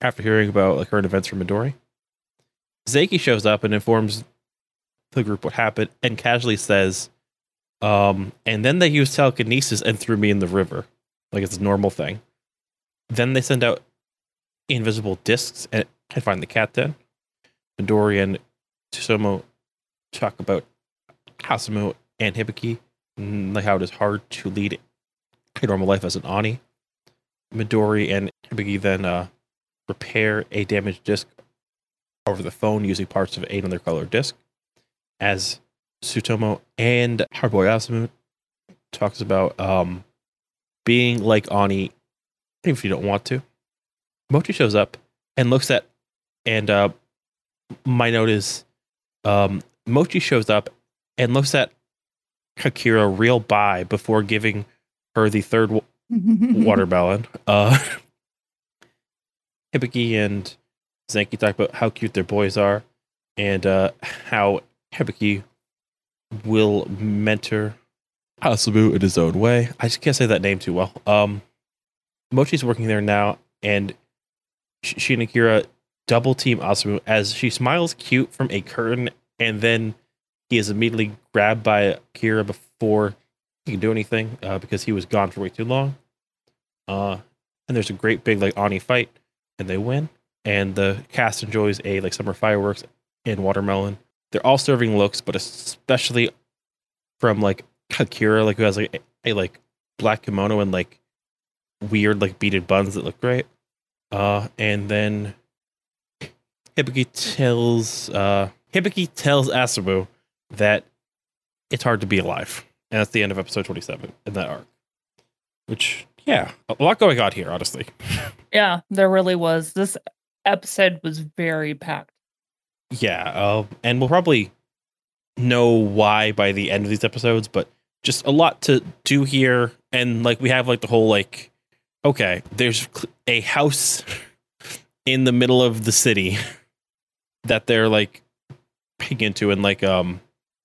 after hearing about like current events from Midori. Zenki shows up and informs the group what happened and casually says, um, and then they used telekinesis and threw me in the river. Like it's a normal thing. Then they send out invisible discs and, and find the cat den. Midori and Tsutomu talk about Asamu and Hibiki, and like how it is hard to lead a normal life as an Ani. Midori and Hibiki then uh, repair a damaged disc over the phone using parts of another color disc. As Tsutomu and Harboy Asamu talks about um, being like Ani, if you don't want to. Mochi shows up and looks at, and uh, my note is um, Mochi shows up and looks at Akira real by before giving her the third w- watermelon. Uh, Hibiki and Zenki talk about how cute their boys are and uh, how Hibiki will mentor Asamu in his own way. I just can't say that name too well. Um, Mochi's working there now, and she and Akira double team Asamu as she smiles cute from a curtain, and then he is immediately grabbed by Akira before he can do anything uh, because he was gone for way too long. Uh, and there's a great big like Ani fight, and they win. And the cast enjoys a like summer fireworks and watermelon they're all serving looks, but especially from like Akira, like who has like a, a like black kimono and like weird like beaded buns that look great. Uh, and then Hibiki tells uh Hibiki tells Asamu that it's hard to be alive, and that's the end of episode twenty-seven in that arc. Which, yeah, a lot going on here, honestly. Yeah, there really was. This episode was very packed. Yeah, uh, and we'll probably know why by the end of these episodes, but just a lot to do here, and like we have like the whole like, okay, there's a house in the middle of the city that they're like peeking into, and like um,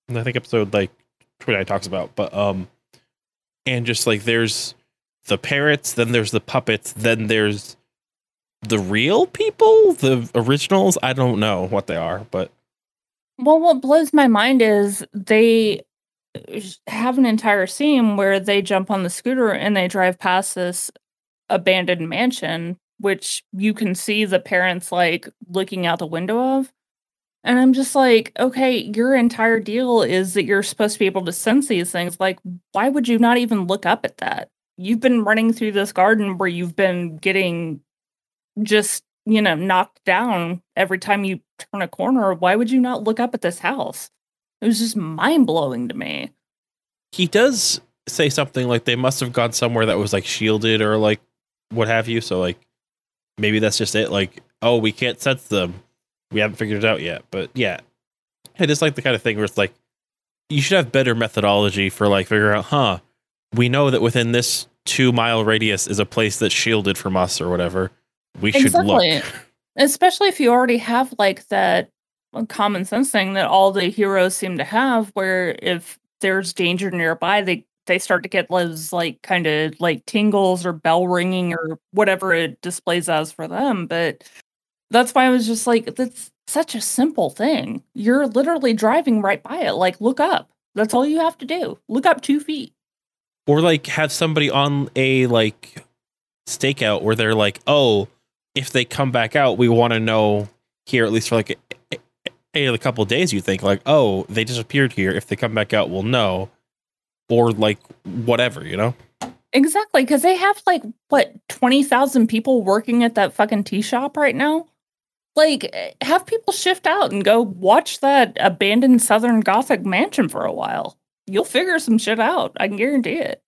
I think episode like twenty nine talks about, but um, and just like there's the parrots, then there's the puppets, then there's the real people, the originals. I don't know what they are, but well, what blows my mind is they have an entire scene where they jump on the scooter and they drive past this abandoned mansion, which you can see the parents like looking out the window of. And I'm just like, okay, your entire deal is that you're supposed to be able to sense these things. Like, why would you not even look up at that? You've been running through this garden where you've been getting just, you know, knocked down every time you turn a corner. Why would you not look up at this house? It was just mind blowing to me. He does say something like they must have gone somewhere that was like shielded or like what have you. So like maybe that's just it. Like, oh, we can't sense them. We haven't figured it out yet. But yeah, it is like the kind of thing where it's like you should have better methodology for like figuring out, huh? We know that within this two mile radius is a place that's shielded from us or whatever. We should Exactly. look. Especially if you already have like that common sense thing that all the heroes seem to have, where if there's danger nearby, they they start to get those like kind of like tingles or bell ringing or whatever it displays as for them. But that's why I was just like, that's such a simple thing. You're literally driving right by it. Like, look up. That's all you have to do. Look up two feet. or like have somebody on a like stakeout where they're like, oh, if they come back out, we want to know here at least for like a, a, a couple days. You think like, oh, they disappeared here. If they come back out, we'll know, or like whatever, you know. Exactly, because they have like what twenty thousand people working at that fucking tea shop right now. Like, eh, have people shift out and go watch that abandoned Southern Gothic mansion for a while. You'll figure some shit out. I can guarantee it.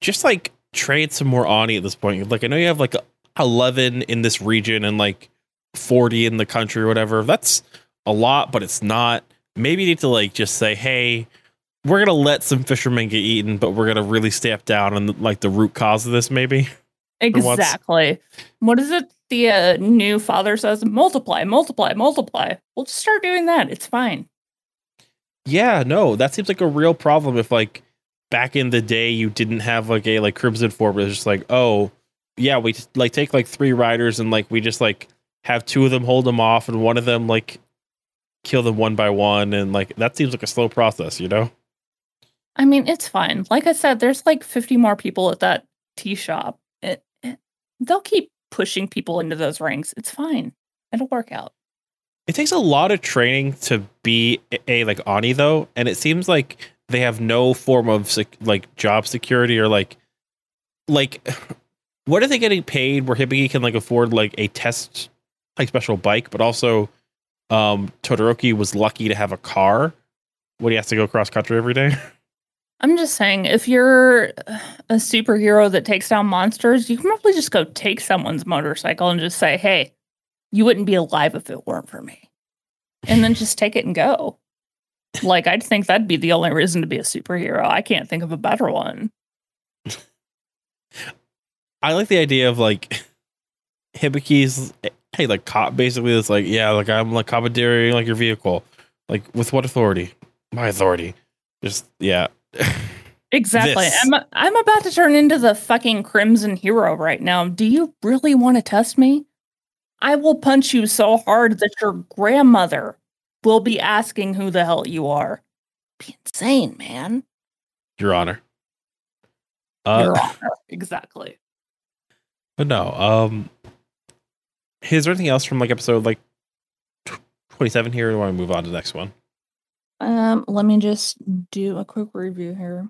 Just like trade some more Ani at this point. Like I know you have like eleven in this region and like forty in the country or whatever. That's a lot, but it's not. Maybe you need to like just say, hey, we're gonna let some fishermen get eaten, but we're gonna really stamp down on like the root cause of this. Maybe. Exactly. What is it? The uh, new father says, multiply, multiply, multiply. We'll just start doing that. It's fine. Yeah, no, that seems like a real problem. If like back in the day you didn't have like a like Crimson Form, but it's just like, oh yeah, we just, like take like three riders and like we just like have two of them hold them off and one of them like kill them one by one and like that seems like a slow process, you know? I mean, it's fine. Like I said, there's like 50 more people at that tea shop. It, it- they'll keep pushing people into those ranks. It's fine. It'll work out. It takes a lot of training to be a, a, like Ani though, and it seems like they have no form of sec- like job security or like like what are they getting paid where Hibiki can like afford like a test like special bike, but also um Todoroki was lucky to have a car when he has to go cross country every day. I'm just saying, if you're a superhero that takes down monsters, you can probably just go take someone's motorcycle and just say, hey, you wouldn't be alive if it weren't for me. And then just take it and go. Like, I'd think that'd be the only reason to be a superhero. I can't think of a better one. I like the idea of like Hibiki's hey like cop basically it's like yeah like I'm like commandeering like your vehicle like with what authority my authority just yeah Exactly. This. I'm I'm about to turn into the fucking crimson hero right now. Do you really want to test me? I will punch you so hard that your grandmother will be asking who the hell you are. Be insane, man. your honor uh Your Honor. Exactly. but no um is there anything else from like episode like 27 here or do I want to move on to the next one Um, let me just do a quick review here.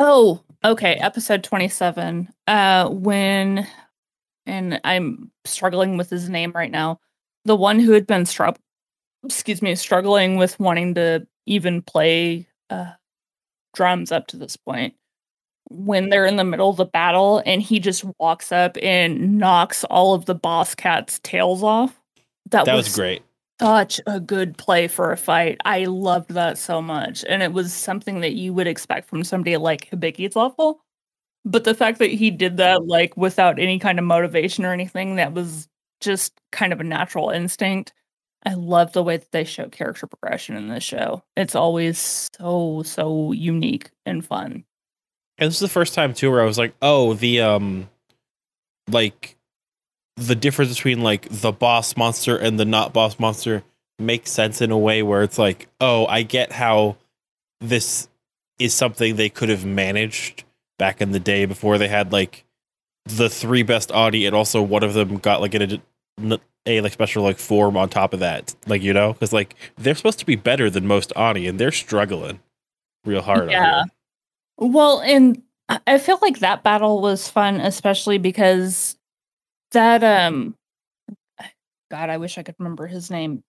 Oh, okay. Episode 27. Uh when and I'm struggling with his name right now. The one who had been strugg excuse me, struggling with wanting to even play uh drums up to this point. When they're in the middle of the battle and he just walks up and knocks all of the boss cat's tails off. That, that was, was great such a good play for a fight. I loved that so much. And it was something that you would expect from somebody like Hibiki's level. But the fact that he did that like without any kind of motivation or anything, that was just kind of a natural instinct. I love the way that they show character progression in this show. It's always so, so unique and fun. And this is the first time too where I was like, oh, the um like the difference between like the boss monster and the not boss monster makes sense in a way where it's like, oh, I get how this is something they could have managed back in the day before they had like the three best Audi and also one of them got like a, a like special like form on top of that. Like, you know, because like they're supposed to be better than most Audi and they're struggling real hard. Yeah. Well, and I- I feel like that battle was fun, especially because that um God, I wish I could remember his name.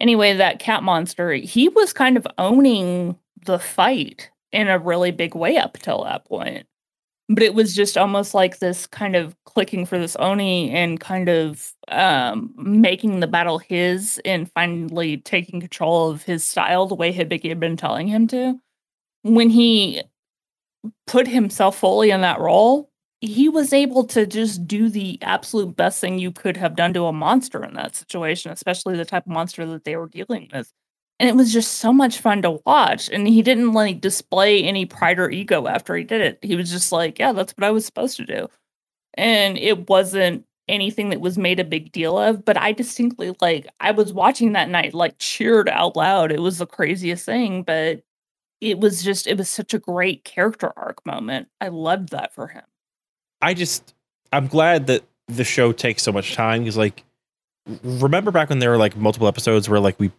Anyway, that cat monster, he was kind of owning the fight in a really big way up till that point. But it was just almost like this kind of clicking for this Oni and kind of um, making the battle his and finally taking control of his style the way Hibiki had been telling him to. When he put himself fully in that role, he was able to just do the absolute best thing you could have done to a monster in that situation, especially the type of monster that they were dealing with. And it was just so much fun to watch. And he didn't like display any pride or ego after he did it. He was just like, yeah, that's what I was supposed to do. And it wasn't anything that was made a big deal of, but I distinctly like I was watching that night, like cheered out loud. It was the craziest thing, but it was just it was such a great character arc moment. I loved that for him. I just I'm glad that the show takes so much time because like remember back when there were like multiple episodes where like we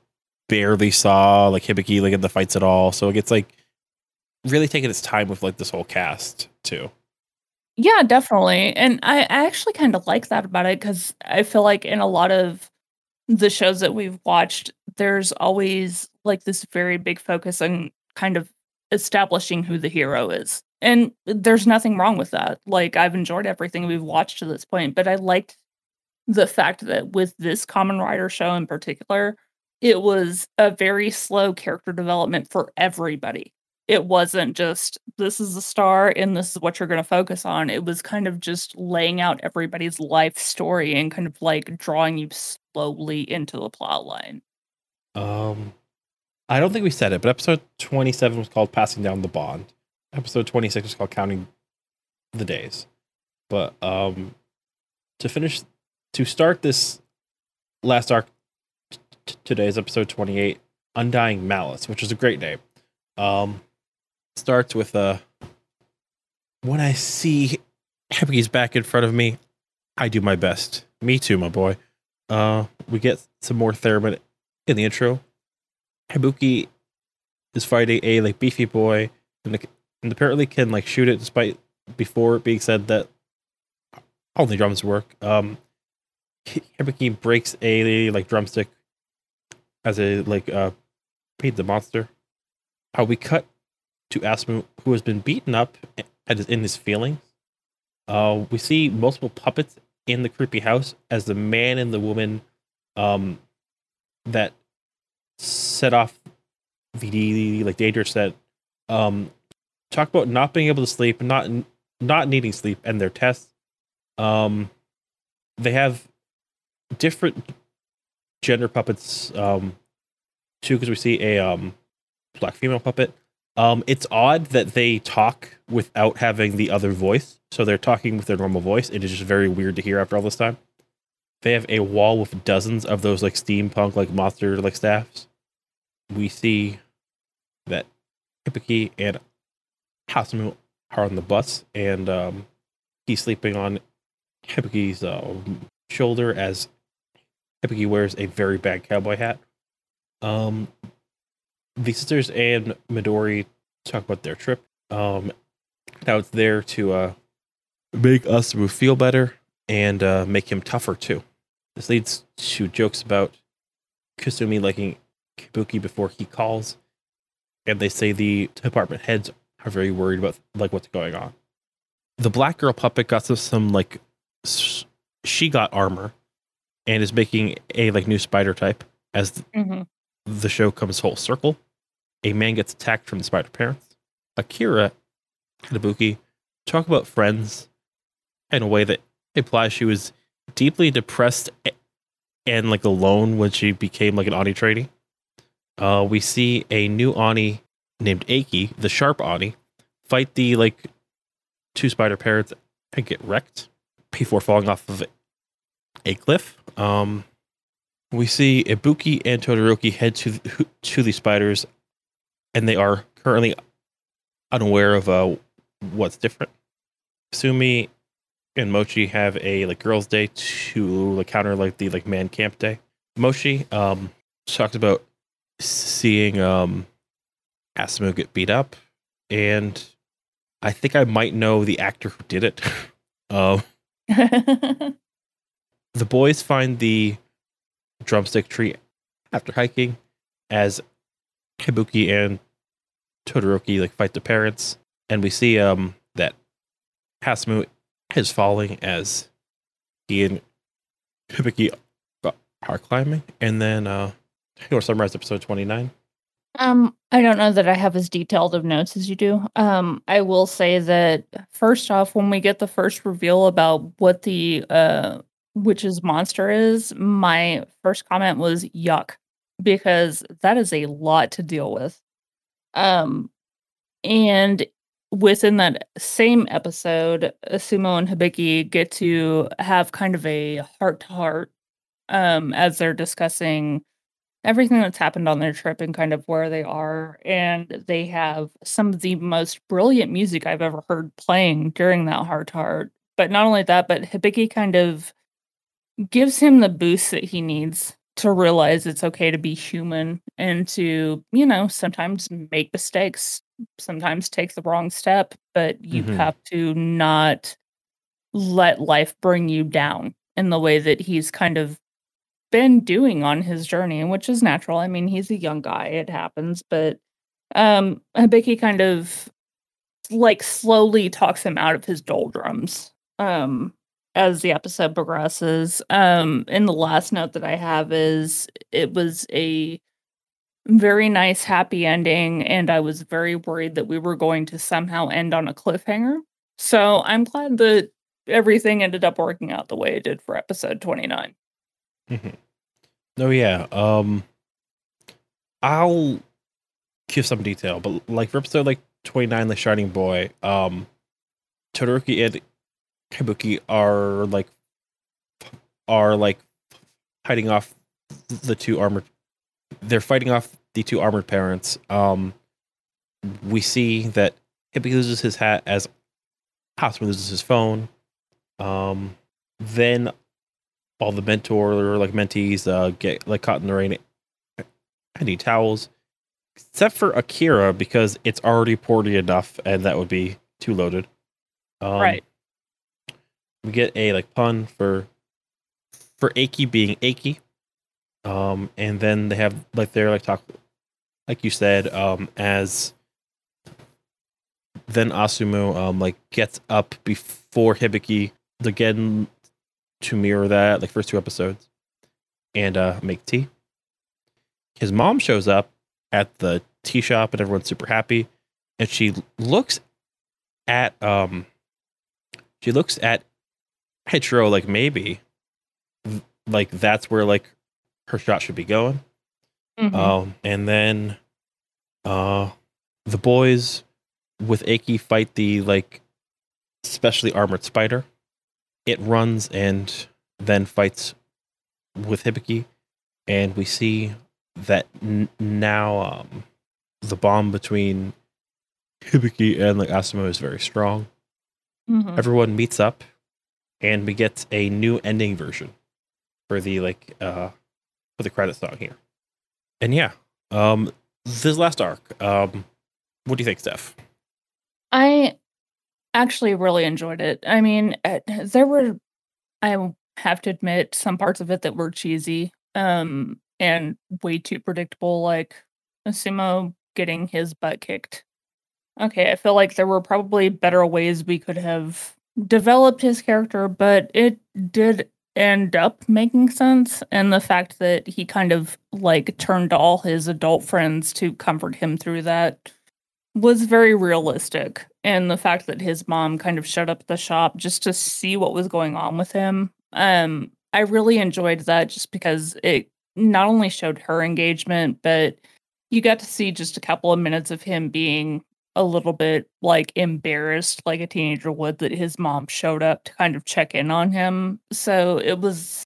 barely saw like Hibiki like in the fights at all. So it gets like really taking its time with like this whole cast too. Yeah, definitely. And I, I actually kind of like that about it because I feel like in a lot of the shows that we've watched, there's always like this very big focus on kind of establishing who the hero is. And there's nothing wrong with that. Like I've enjoyed everything we've watched to this point, but I liked the fact that with this Kamen Rider show in particular, it was a very slow character development for everybody. It wasn't just this is the star and this is what you're going to focus on. It was kind of just laying out everybody's life story and kind of like drawing you slowly into the plot line. Um I don't think we said it, but episode 27 was called Passing Down the Bond. Episode 26 was called Counting the Days. But um to finish to start this last arc t- today's episode 28 undying malice which is a great name. Um starts with uh when i see Hibiki's back in front of me i do my best. Me too my boy. Uh we get some more theremin in the intro. Hibiki is fighting a like beefy boy and, the, and apparently can like shoot it despite before it being said that only drums work um Hibiki breaks a like drumstick as a like uh paid the monster. How we cut to Asumu who has been beaten up and is in his feelings. Uh we see multiple puppets in the creepy house as the man and the woman um that set off VD like danger set um talk about not being able to sleep, not not needing sleep and their tests. Um they have different gender puppets um too because we see a um black female puppet. Um it's odd that they talk without having the other voice. So they're talking with their normal voice it is just very weird to hear after all this time. They have a wall with dozens of those like steampunk like monster like staffs. We see that Hibiki and Asumu are on the bus and um he's sleeping on Hibiki's uh, shoulder as Hibiki wears a very bad cowboy hat. Um, the sisters and Midori talk about their trip. Um, now it's there to uh, make us feel better and uh, make him tougher too. This leads to jokes about Kasumi liking Kibuki before he calls, and they say the department heads are very worried about like what's going on. The black girl puppet got some, some like she got armor and is making a like new spider type as Mm-hmm. the show comes whole circle. A man gets attacked from the spider parents. Akira and Ibuki talk about friends in a way that implies she was deeply depressed and like alone when she became like an Oni trainee. Uh, we see a new Oni named Aki, the sharp Oni, fight the like two spider parents and get wrecked before falling off of a cliff. Um, we see Ibuki and Todoroki head to to the spiders, and they are currently unaware of uh, what's different. Sumi and Mochi have a like girls' day to like counter like the like man camp day. Mochi um talks about seeing um Asumu get beat up, and I think I might know the actor who did it. um, the boys find the drumstick tree after hiking as Hibiki and Todoroki like fight the parents, and we see um that Asumu is falling as he and Hibiki are climbing, and then uh, you summarize episode twenty nine. Um, I don't know that I have as detailed of notes as you do. Um, I will say that first off, when we get the first reveal about what the uh witch's monster is, my first comment was yuck, because that is a lot to deal with. Um, and within that same episode, Sumo and Hibiki get to have kind of a heart to heart um as they're discussing everything that's happened on their trip and kind of where they are. And they have some of the most brilliant music I've ever heard playing during that heart to heart. But not only that, but Hibiki kind of gives him the boost that he needs to realize it's okay to be human and to, you know, sometimes make mistakes, sometimes take the wrong step, but you Mhm. have to not let life bring you down in the way that he's kind of been doing on his journey, which is natural. I mean, he's a young guy, it happens, but um Hibiki kind of like slowly talks him out of his doldrums um as the episode progresses. Um and the last note that I have is it was a very nice happy ending and I was very worried that we were going to somehow end on a cliffhanger. So I'm glad that everything ended up working out the way it did for episode 29. No, yeah. Um, I'll give some detail, but like for episode like twenty nine, the Shining Boy, um, Todoroki and Ibuki are like are like fighting off the two armored. They're fighting off the two armored parents. Um, we see that Hippie loses his hat as Asumu loses his phone. Um, then all the mentor or like mentees uh, get like caught in the rain and need towels, except for Akira because it's already porty enough, and that would be too loaded. Um, Right. We get a like pun for for Aki being Aki, um, and then they have like their like talk, like you said, um, as then Asumu um like gets up before Hibiki again to mirror that like first two episodes and uh make tea. His mom shows up at the tea shop and everyone's super happy and she looks at um she looks at Hitro like maybe like that's where like her shot should be going. Mhm. Um, and then uh the boys with Aki fight the like specially armored spider. It runs and then fights with Hibiki, and we see that n- now um the bond between Hibiki and like Asumu is very strong. Mhm. Everyone meets up, and we get a new ending version for the like uh for the credit song here. And yeah, um, this last arc, um, what do you think, Steph? I actually really enjoyed it. I mean, uh, there were, I have to admit, some parts of it that were cheesy um, and way too predictable, like Sumo getting his butt kicked. Okay, I feel like there were probably better ways we could have developed his character, but it did end up making sense. And the fact that he kind of like turned to all his adult friends to comfort him through that was very realistic. And the fact that his mom kind of showed up the shop just to see what was going on with him. Um, I really enjoyed that just because it not only showed her engagement, but you got to see just a couple of minutes of him being a little bit like embarrassed, like a teenager would, that his mom showed up to kind of check in on him. So it was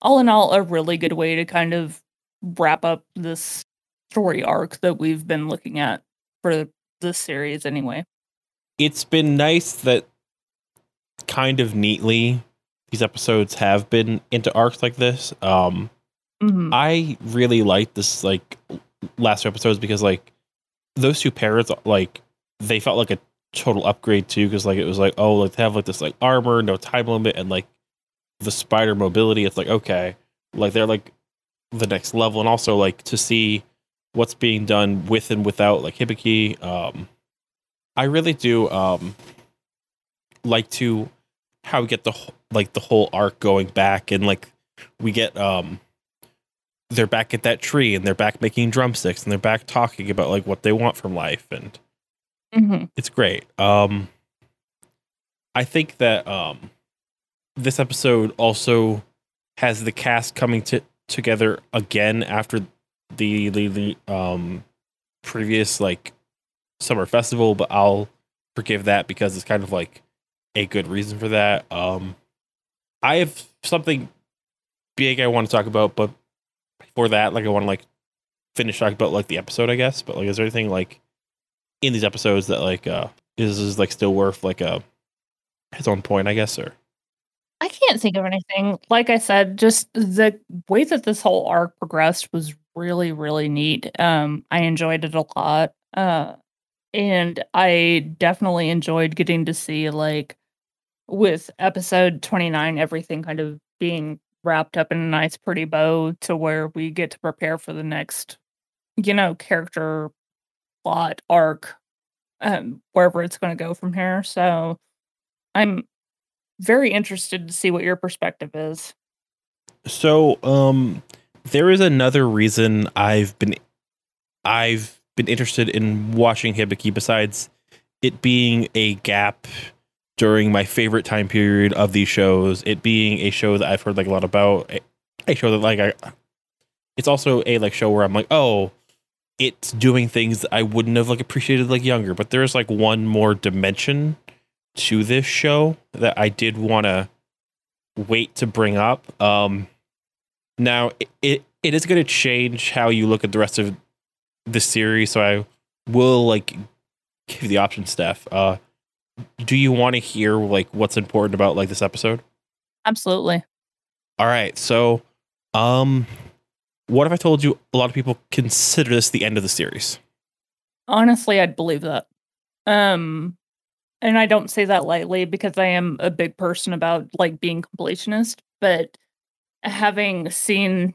all in all a really good way to kind of wrap up this story arc that we've been looking at for this series anyway. It's been nice that kind of neatly these episodes have been into arcs like this. Um, Mhm. I really like this like last two episodes because like those two parents like they felt like a total upgrade too because like it was like oh like they have like this like armor no time limit and like the spider mobility it's like okay like they're like the next level and also like to see what's being done with and without like Hibiki. Um, I really do um like to how we get the like the whole arc going back and like we get um they're back at that tree and they're back making drumsticks and they're back talking about like what they want from life and Mhm. it's great. Um I think that um this episode also has the cast coming to together again after the the, the um previous like summer festival, but I'll forgive that because it's kind of like a good reason for that. Um I have something big I want to talk about, but before that, like I want to like finish talking about like the episode, I guess. But like is there anything like in these episodes that like uh is is like still worth like a his own point, I guess, or I can't think of anything. Like I said, just the way that this whole arc progressed was really, really neat. Um, I enjoyed it a lot. Uh, and I definitely enjoyed getting to see like with episode 29, everything kind of being wrapped up in a nice pretty bow to where we get to prepare for the next, you know, character plot arc, um, wherever it's gonna go from here. So I'm very interested to see what your perspective is. So, um, there is another reason I've been I've been interested in watching Hibiki besides it being a gap during my favorite time period of these shows. It being a show that I've heard like a lot about. A, show that like I, it's also a like show where I'm like, oh, it's doing things that I wouldn't have like appreciated like younger. But there's like one more dimension to this show that I did want to wait to bring up. Um, now it it, it is going to change how you look at the rest of the series, so I will like give you the option, Steph. Uh, do you want to hear like what's important about like this episode? Absolutely. All right, so um, what if I told you a lot of people consider this the end of the series? Honestly, I'd believe that. Um and I don't say that lightly because I am a big person about like being completionist, but having seen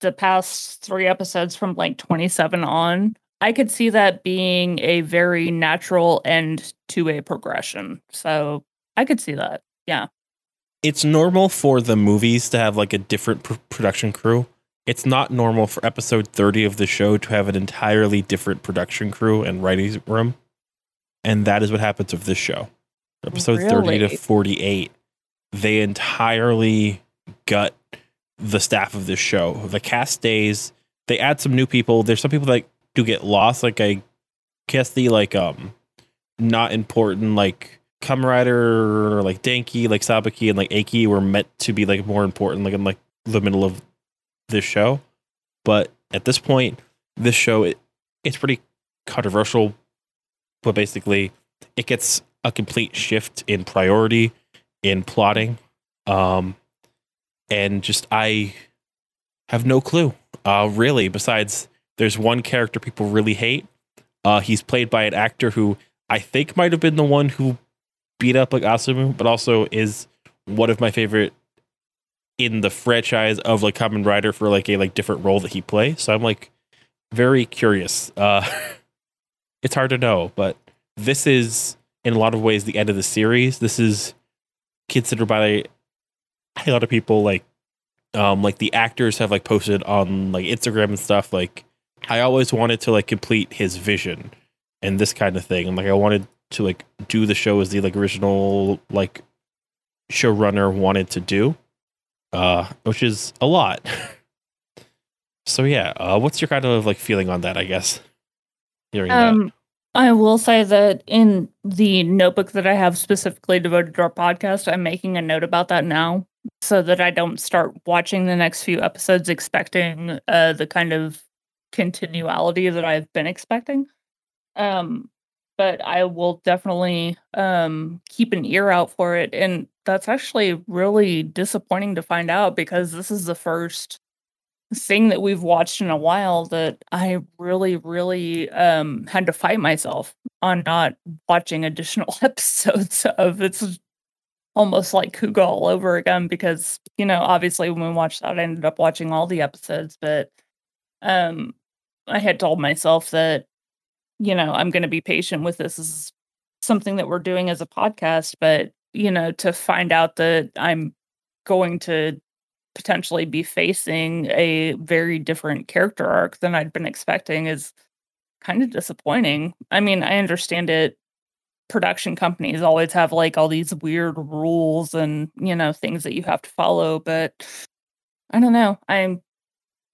the past 3 episodes from like 27 on, I could see that being a very natural end to a progression. So, I could see that. Yeah. It's normal for the movies to have like a different pr- production crew. It's not normal for episode 30 of the show to have an entirely different production crew and writing room. And that is what happens with this show. Episode 30 to 48, they entirely gut the staff of this show. The cast stays. They add some new people. There's some people that do get lost. Like I guess the like um not important like Kamen Rider or like Danki, like Sabaki and like Aki were meant to be like more important like in like the middle of this show. But at this point, this show it, it's pretty controversial. But basically it gets a complete shift in priority in plotting. Um and just I have no clue. Uh really, besides there's one character people really hate. Uh he's played by an actor who I think might have been the one who beat up like Asumu, but also is one of my favorite in the franchise of like Kamen Rider for like a like different role that he plays. So I'm like very curious. Uh it's hard to know, but this is in a lot of ways the end of the series. This is considered by a lot of people like um like the actors have like posted on like Instagram and stuff like I always wanted to like complete his vision and this kind of thing. And like I wanted to like do the show as the like original like showrunner wanted to do. Uh which is a lot. so yeah, uh what's your kind of like feeling on that, I guess? Hearing that. Um, I will say that in the notebook that I have specifically devoted to our podcast, I'm making a note about that now so that I don't start watching the next few episodes expecting uh, the kind of continuality that I've been expecting. Um, but I will definitely um, keep an ear out for it. And that's actually really disappointing to find out because this is the first thing that we've watched in a while that I really, really um had to fight myself on not watching additional episodes of. It's almost like Kuuga all over again because, you know, obviously when we watched that, I ended up watching all the episodes, but um I had told myself that, you know, I'm going to be patient with this. This is something that we're doing as a podcast, but, you know, to find out that I'm going to potentially be facing a very different character arc than I'd been expecting is kind of disappointing. I mean, I understand it. Production companies always have like all these weird rules and, you know, things that you have to follow, but I don't know. I'm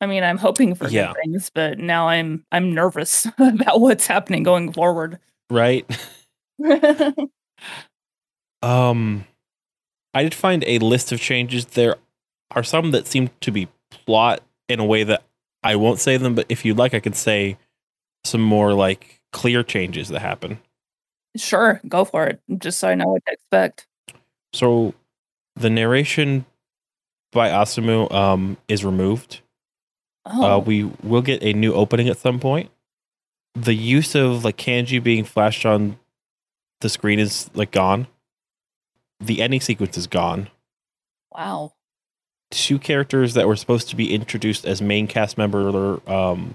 I mean, I'm hoping for Yeah. things, but now I'm I'm nervous about what's happening going forward. Right. Um, I did find a list of changes. There are some that seem to be plot in a way that I won't say them, but if you'd like, I could say some more like clear changes that happen. Sure, go for it. Just so I know what to expect. So the narration by Asumu um is removed. Oh, Uh, we will get a new opening at some point. The use of like kanji being flashed on the screen is like gone. The ending sequence is gone. wow. two characters that were supposed to be introduced as main cast member um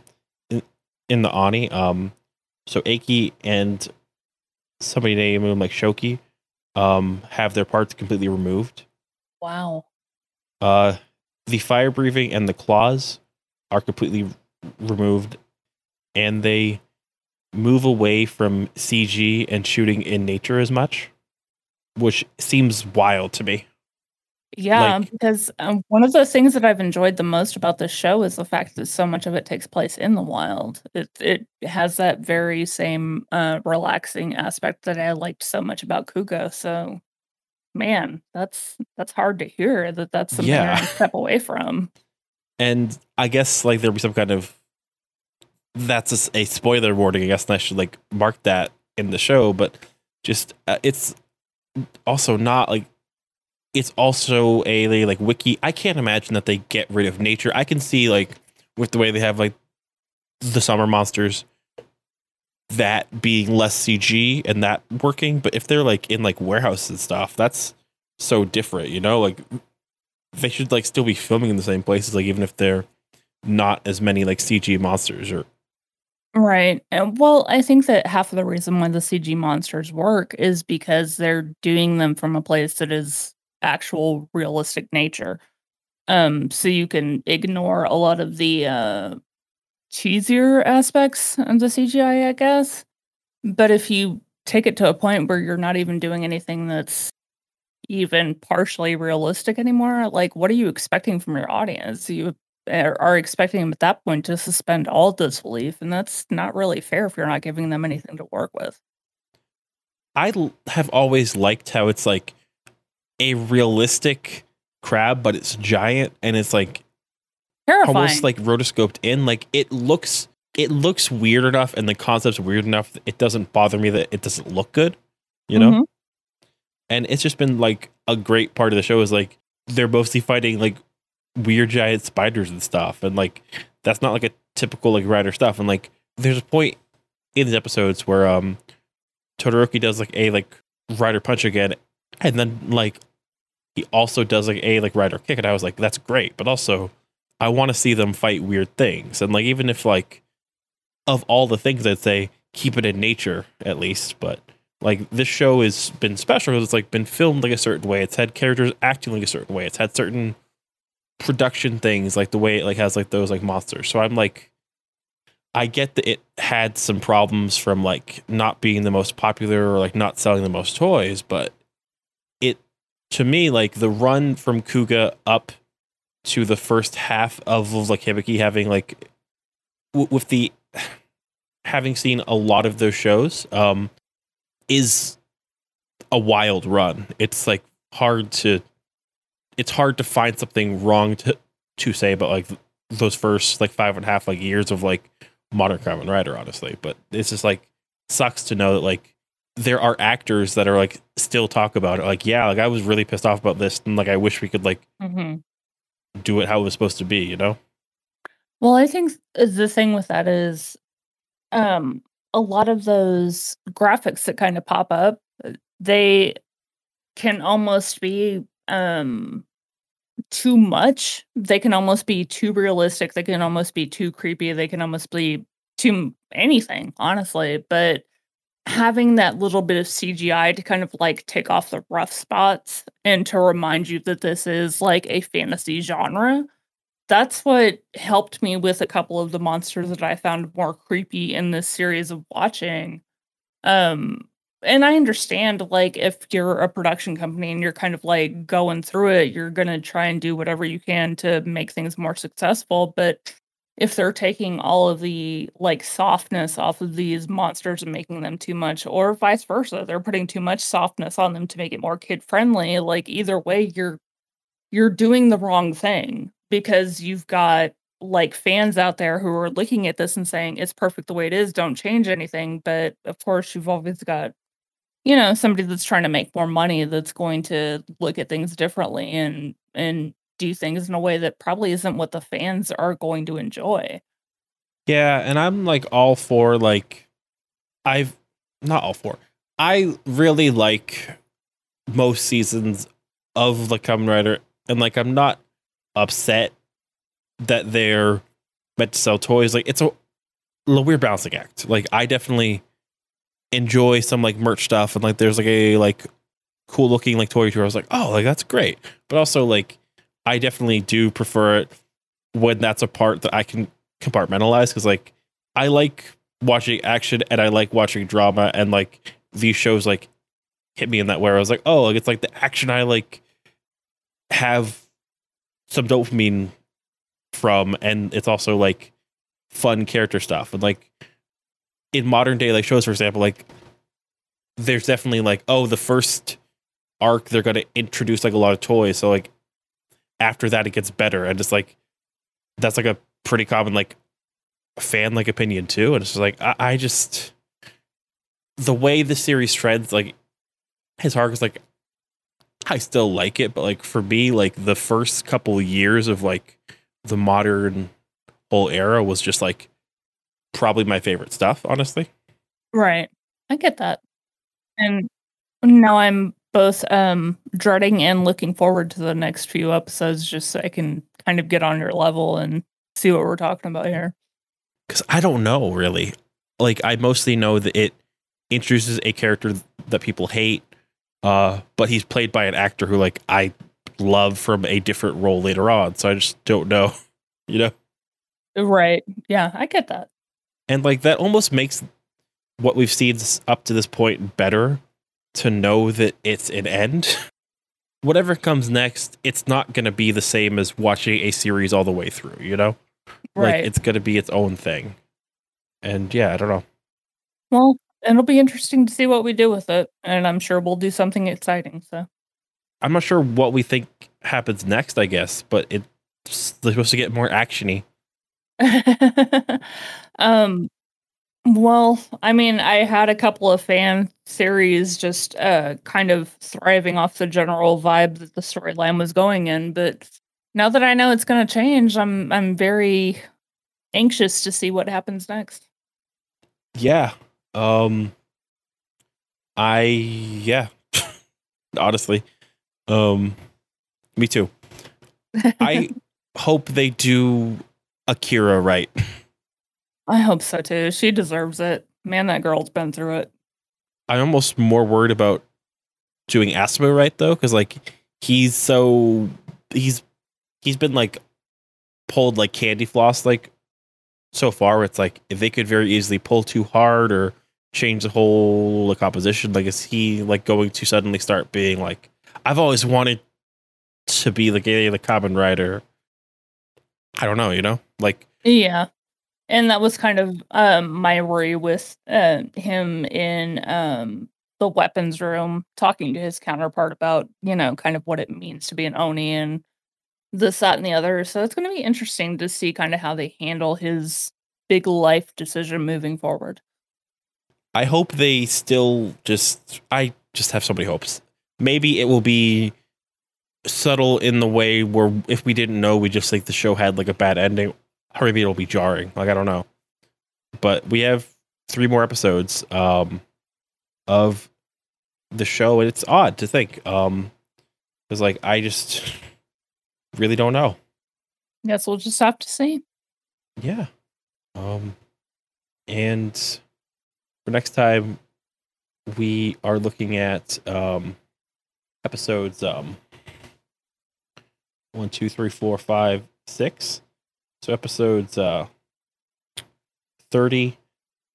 in, in the Oni um so Aki and somebody named him like Shoki um have their parts completely removed. Wow. Uh the fire breathing and the claws are completely r- removed and they move away from CG and shooting in nature as much which seems wild to me. Yeah, Like- because um, one of the things that I've enjoyed the most about this show is the fact that so much of it takes place in the wild. It it has that very same uh, relaxing aspect that I liked so much about Kuuga. So, man, that's that's hard to hear that that's something Yeah. gonna step away from. and I guess like there'll be some kind of that's a spoiler warning. I guess and I should like mark that in the show, but just uh, it's also not like it's also a like wiki. I can't imagine that they get rid of nature. I can see like with the way they have like the summer monsters that being less CG and that working, but if they're like in like warehouses and stuff, that's so different, you know? Like they should like still be filming in the same places, like even if they're not as many like CG monsters or Right. And well, I think that half of the reason why the CG monsters work is because they're doing them from a place that is actual realistic nature. Um, so you can ignore a lot of the uh cheesier aspects of the CGI, I guess. But if you take it to a point where you're not even doing anything that's even partially realistic anymore, like what are you expecting from your audience? You are expecting them at that point to suspend all disbelief, and that's not really fair if you're not giving them anything to work with. I have always liked how it's like a realistic crab, but it's giant and it's like Terrifying. almost like rotoscoped in. Like it looks it looks weird enough and the concept's weird enough it doesn't bother me that it doesn't look good. You know? Mhm. And it's just been like a great part of the show is like they're mostly fighting like weird giant spiders and stuff. And like that's not like a typical like rider stuff. And like there's a point in these episodes where um Todoroki does like a like rider punch again and then like he also does like a like rider kick and I was like that's great but also I want to see them fight weird things and like even if like of all the things I'd say keep it in nature at least but like this show has been special because it's like been filmed like a certain way. It's had characters acting like a certain way. It's had certain production things like the way it like has like those like monsters. So I'm like I get that it had some problems from like not being the most popular or like not selling the most toys, but to me like the run from Kuuga up to the first half of like Hibiki having like w- with the having seen a lot of those shows um is a wild run. It's like hard to it's hard to find something wrong to to say about like those first like five and a half like years of like modern Kamen Rider, honestly. But it's just like sucks to know that like there are actors that are like still talk about it. Like, yeah, like I was really pissed off about this, and like I wish we could like Mhm. do it how it was supposed to be. You know? Well, I think the thing with that is um a lot of those graphics that kind of pop up, uh, they can almost be um too much. They can almost be too realistic. They can almost be too creepy. They can almost be too anything, honestly. But having that little bit of CGI to kind of like take off the rough spots and to remind you that this is like a fantasy genre. That's what helped me with a couple of the monsters that I found more creepy in this series of watching. Um and I understand like if you're a production company and you're kind of like going through it, you're going to try and do whatever you can to make things more successful, but if they're taking all of the like softness off of these monsters and making them too much or vice versa they're putting too much softness on them to make it more kid friendly like either way you're you're doing the wrong thing because you've got like fans out there who are looking at this and saying it's perfect the way it is don't change anything but of course you've always got you know somebody that's trying to make more money that's going to look at things differently and and do things in a way that probably isn't what the fans are going to enjoy. Yeah, and I'm like all for like I've not all for. I really like most seasons of the Kamen Rider and like I'm not upset that they're meant to sell toys. Like it's a, a weird balancing act. Like I definitely enjoy some like merch stuff and like there's like a like cool looking like toy tour. I was like, oh, like that's great. But also like I definitely do prefer it when that's a part that I can compartmentalize because like I like watching action and I like watching drama and like these shows like hit me in that way. I was like, oh, like it's like the action I like have some dopamine from, and it's also like fun character stuff. And like in modern day like shows, for example, like there's definitely like, oh, the first arc they're gonna introduce like a lot of toys. So like after that it gets better and it's like that's like a pretty common like fan like opinion too and it's just like I, I, just the way the series trends like his heart is like i still like it but like for me like the first couple years of like the modern whole era was just like probably my favorite stuff honestly. Right. I get that. And now i'm both um dreading and looking forward to the next few episodes just so I can kind of get on your level and see what we're talking about here. Cuz I don't know really. Like I mostly know that it introduces a character that people hate uh but he's played by an actor who like I love from a different role later on. So I just don't know, you know. Right. Yeah, I get that. And like that almost makes what we've seen up to this point better to know that it's an end. Whatever comes next, it's not going to be the same as watching a series all the way through, you know? Right. Like it's going to be its own thing. And yeah, I don't know. Well, it'll be interesting to see what we do with it, and I'm sure we'll do something exciting, so I'm not sure what we think happens next, I guess, but it's supposed to get more actiony. um well, I mean, I had a couple of fan series just uh, kind of thriving off the general vibe that the storyline was going in, but now that I know it's going to change, I'm I'm very anxious to see what happens next. Yeah. Um I yeah. Honestly. Um me too. I hope they do Akira right. I hope so too. She deserves it. Man, that girl's been through it. I'm almost more worried about doing Asumu right though, because like he's so he's he's been like pulled like candy floss like so far. it's like if they could very easily pull too hard or change the whole like composition, like is he like going to suddenly start being like I've always wanted to be like the Kamen Rider. I don't know, you know, like yeah and that was kind of um, my worry with uh, him in um, the weapons room talking to his counterpart about you know kind of what it means to be an oni and this that and the other. So it's going to be interesting to see kind of how they handle his big life decision moving forward. I hope they still just i just have so many hopes. Maybe it will be subtle in the way where if we didn't know we just think the show had like a bad ending or maybe it'll be jarring. Like I don't know. But we have three more episodes um, of the show, and it's odd to think. Um, because like I just really don't know. Guess we'll just have to see. Yeah. Um, and for next time, we are looking at um, episodes um, one, two, three, four, five, six. So episodes uh, 30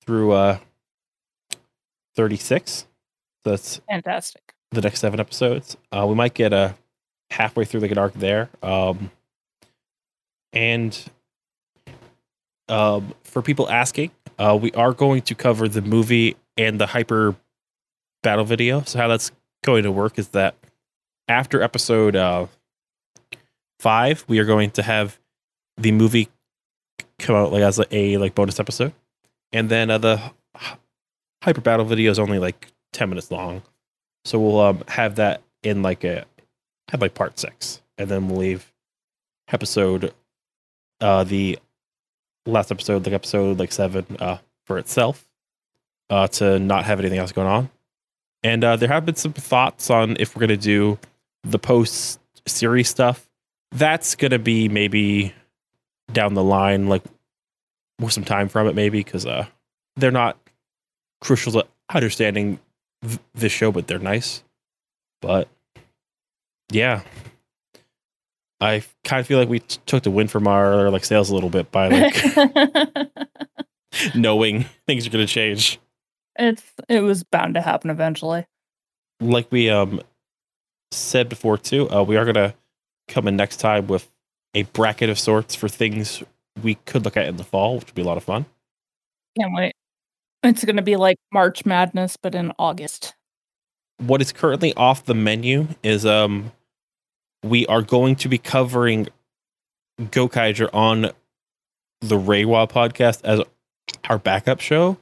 through uh, 36. So that's Fantastic. the next seven episodes. Uh, we might get a halfway through like an arc there. Um, and um, for people asking, uh, we are going to cover the movie and the hyper battle video. So how that's going to work is that after episode uh, five, we are going to have the movie come out like as a, like bonus episode, and then uh, the hyper battle video is only like ten minutes long. So we'll um, have that in like a have like part six, and then we'll leave episode uh the last episode, like episode like seven, uh for itself, uh to not have anything else going on. And uh there have been some thoughts on if we're gonna do the post series stuff. That's gonna be maybe down the line, like with some time from it, maybe because uh they're not crucial to understanding th- this show, but they're nice. But yeah, I kind of feel like we t- took the win from our like sales a little bit by like knowing things are going to change. it's it was bound to happen eventually. Like we um said before too, uh, we are going to come in next time with a bracket of sorts for things we could look at in the fall, which would be a lot of fun. Can't wait. It's gonna be like March Madness, but in August. what is currently off the menu is um we are going to be covering Gokaiger on the Reiwa podcast as our backup show.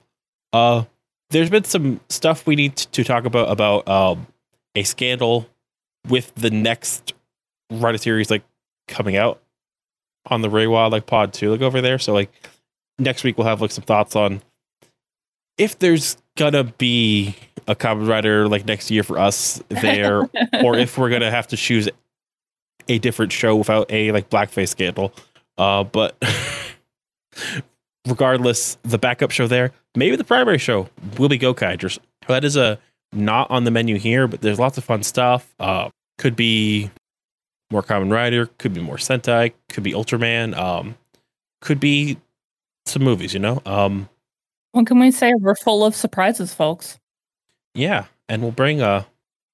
Uh there's been some stuff we need to talk about about um a scandal with the next writer series like coming out on the Reiwa like pod 2 like over there. So like next week we'll have like some thoughts on if there's gonna be a Kamen Rider like next year for us there, or if we're gonna have to choose a different show without a like blackface scandal. Uh, but regardless, the backup show there, maybe the primary show will be Gokaigers. That is a not on the menu here, but there's lots of fun stuff. Uh, could be more Kamen Rider, could be more Sentai, could be Ultraman, um, could be some movies, you know. Um, What can we say? We're full of surprises, folks. Yeah, and we'll bring a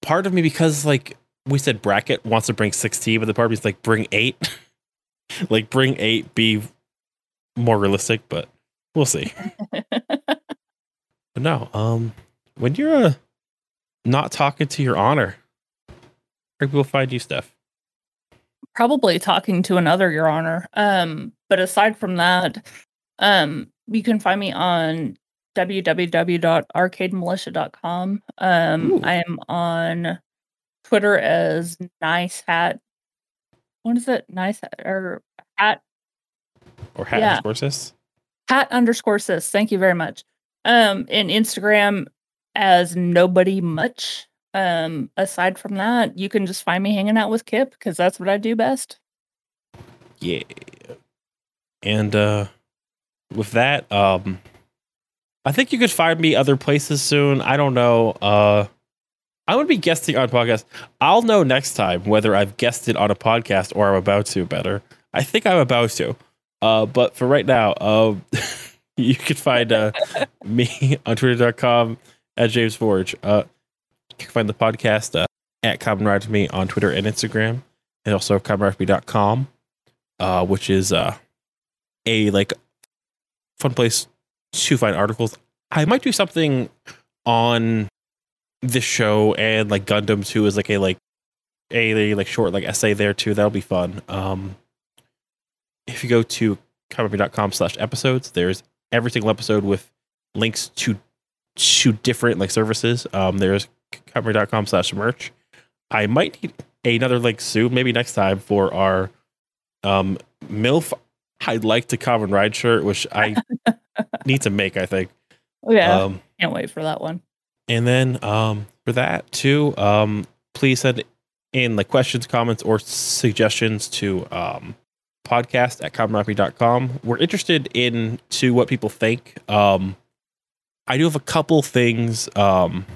part of me because like we said bracket wants to bring 16, but the part of me is like bring 8. like bring 8 be more realistic, but we'll see. But no, um when you're uh, not talking to your honor, where people find you, Steph? Probably talking to another, Your Honor. Um, but aside from that, um, you can find me on www.arcademilitia.com. Um, Ooh. I am on Twitter as nice hat. What is it? Nice hat or hat Or hat Yeah. underscore sis? hat underscore sis. Thank you very much. Um, and Instagram as nobody much. Um, aside from that, you can just find me hanging out with Kip because that's what I do best. Yeah. And uh with that, um I think you could find me other places soon. I don't know. Uh I'm gonna be guesting on podcast. I'll know next time whether I've guested on a podcast or I'm about to better. I think I'm about to. Uh but for right now, um you can find uh me on twitter.com at James Forge. Uh you can find the podcast uh, at Common Ride to Me on Twitter and Instagram, and also commonrifme.com uh, which is uh, a like fun place to find articles. I might do something on this show and like Gundam too is like a like a, like short like essay there too. That'll be fun. Um, if you go to commonrifme.com slash episodes, there's every single episode with links to to different like services. Um, there's commonrifme.com slash merch. I might need another link soon, maybe next time for our um, MILF, I'd like to Kamen Ride shirt, which I need to make, I think. Yeah, Um, can't wait for that one. and then um, for that too, um, please send in like questions, comments, or suggestions to um, podcast at commonrappy.com. We're interested in to what people think. Um, I do have a couple things um,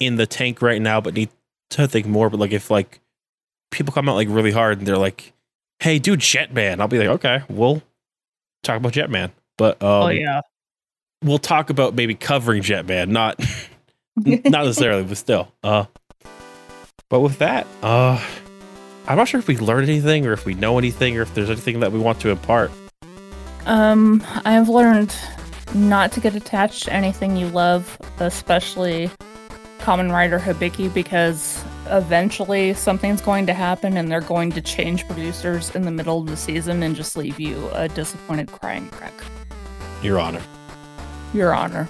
in the tank right now, but need to think more. But like if like people come out like really hard and they're like, "Hey, do Jetman," I'll be like, "Okay, we'll talk about Jetman." But um, oh yeah. we'll talk about maybe covering Jetman, not not necessarily, but still. Uh, but with that, uh, I'm not sure if we learned anything or if we know anything or if there's anything that we want to impart. Um, I've learned not to get attached to anything you love, especially Kamen Rider Hibiki, because eventually something's going to happen and they're going to change producers in the middle of the season and just leave you a disappointed crying wreck. Your Honor. Your Honor.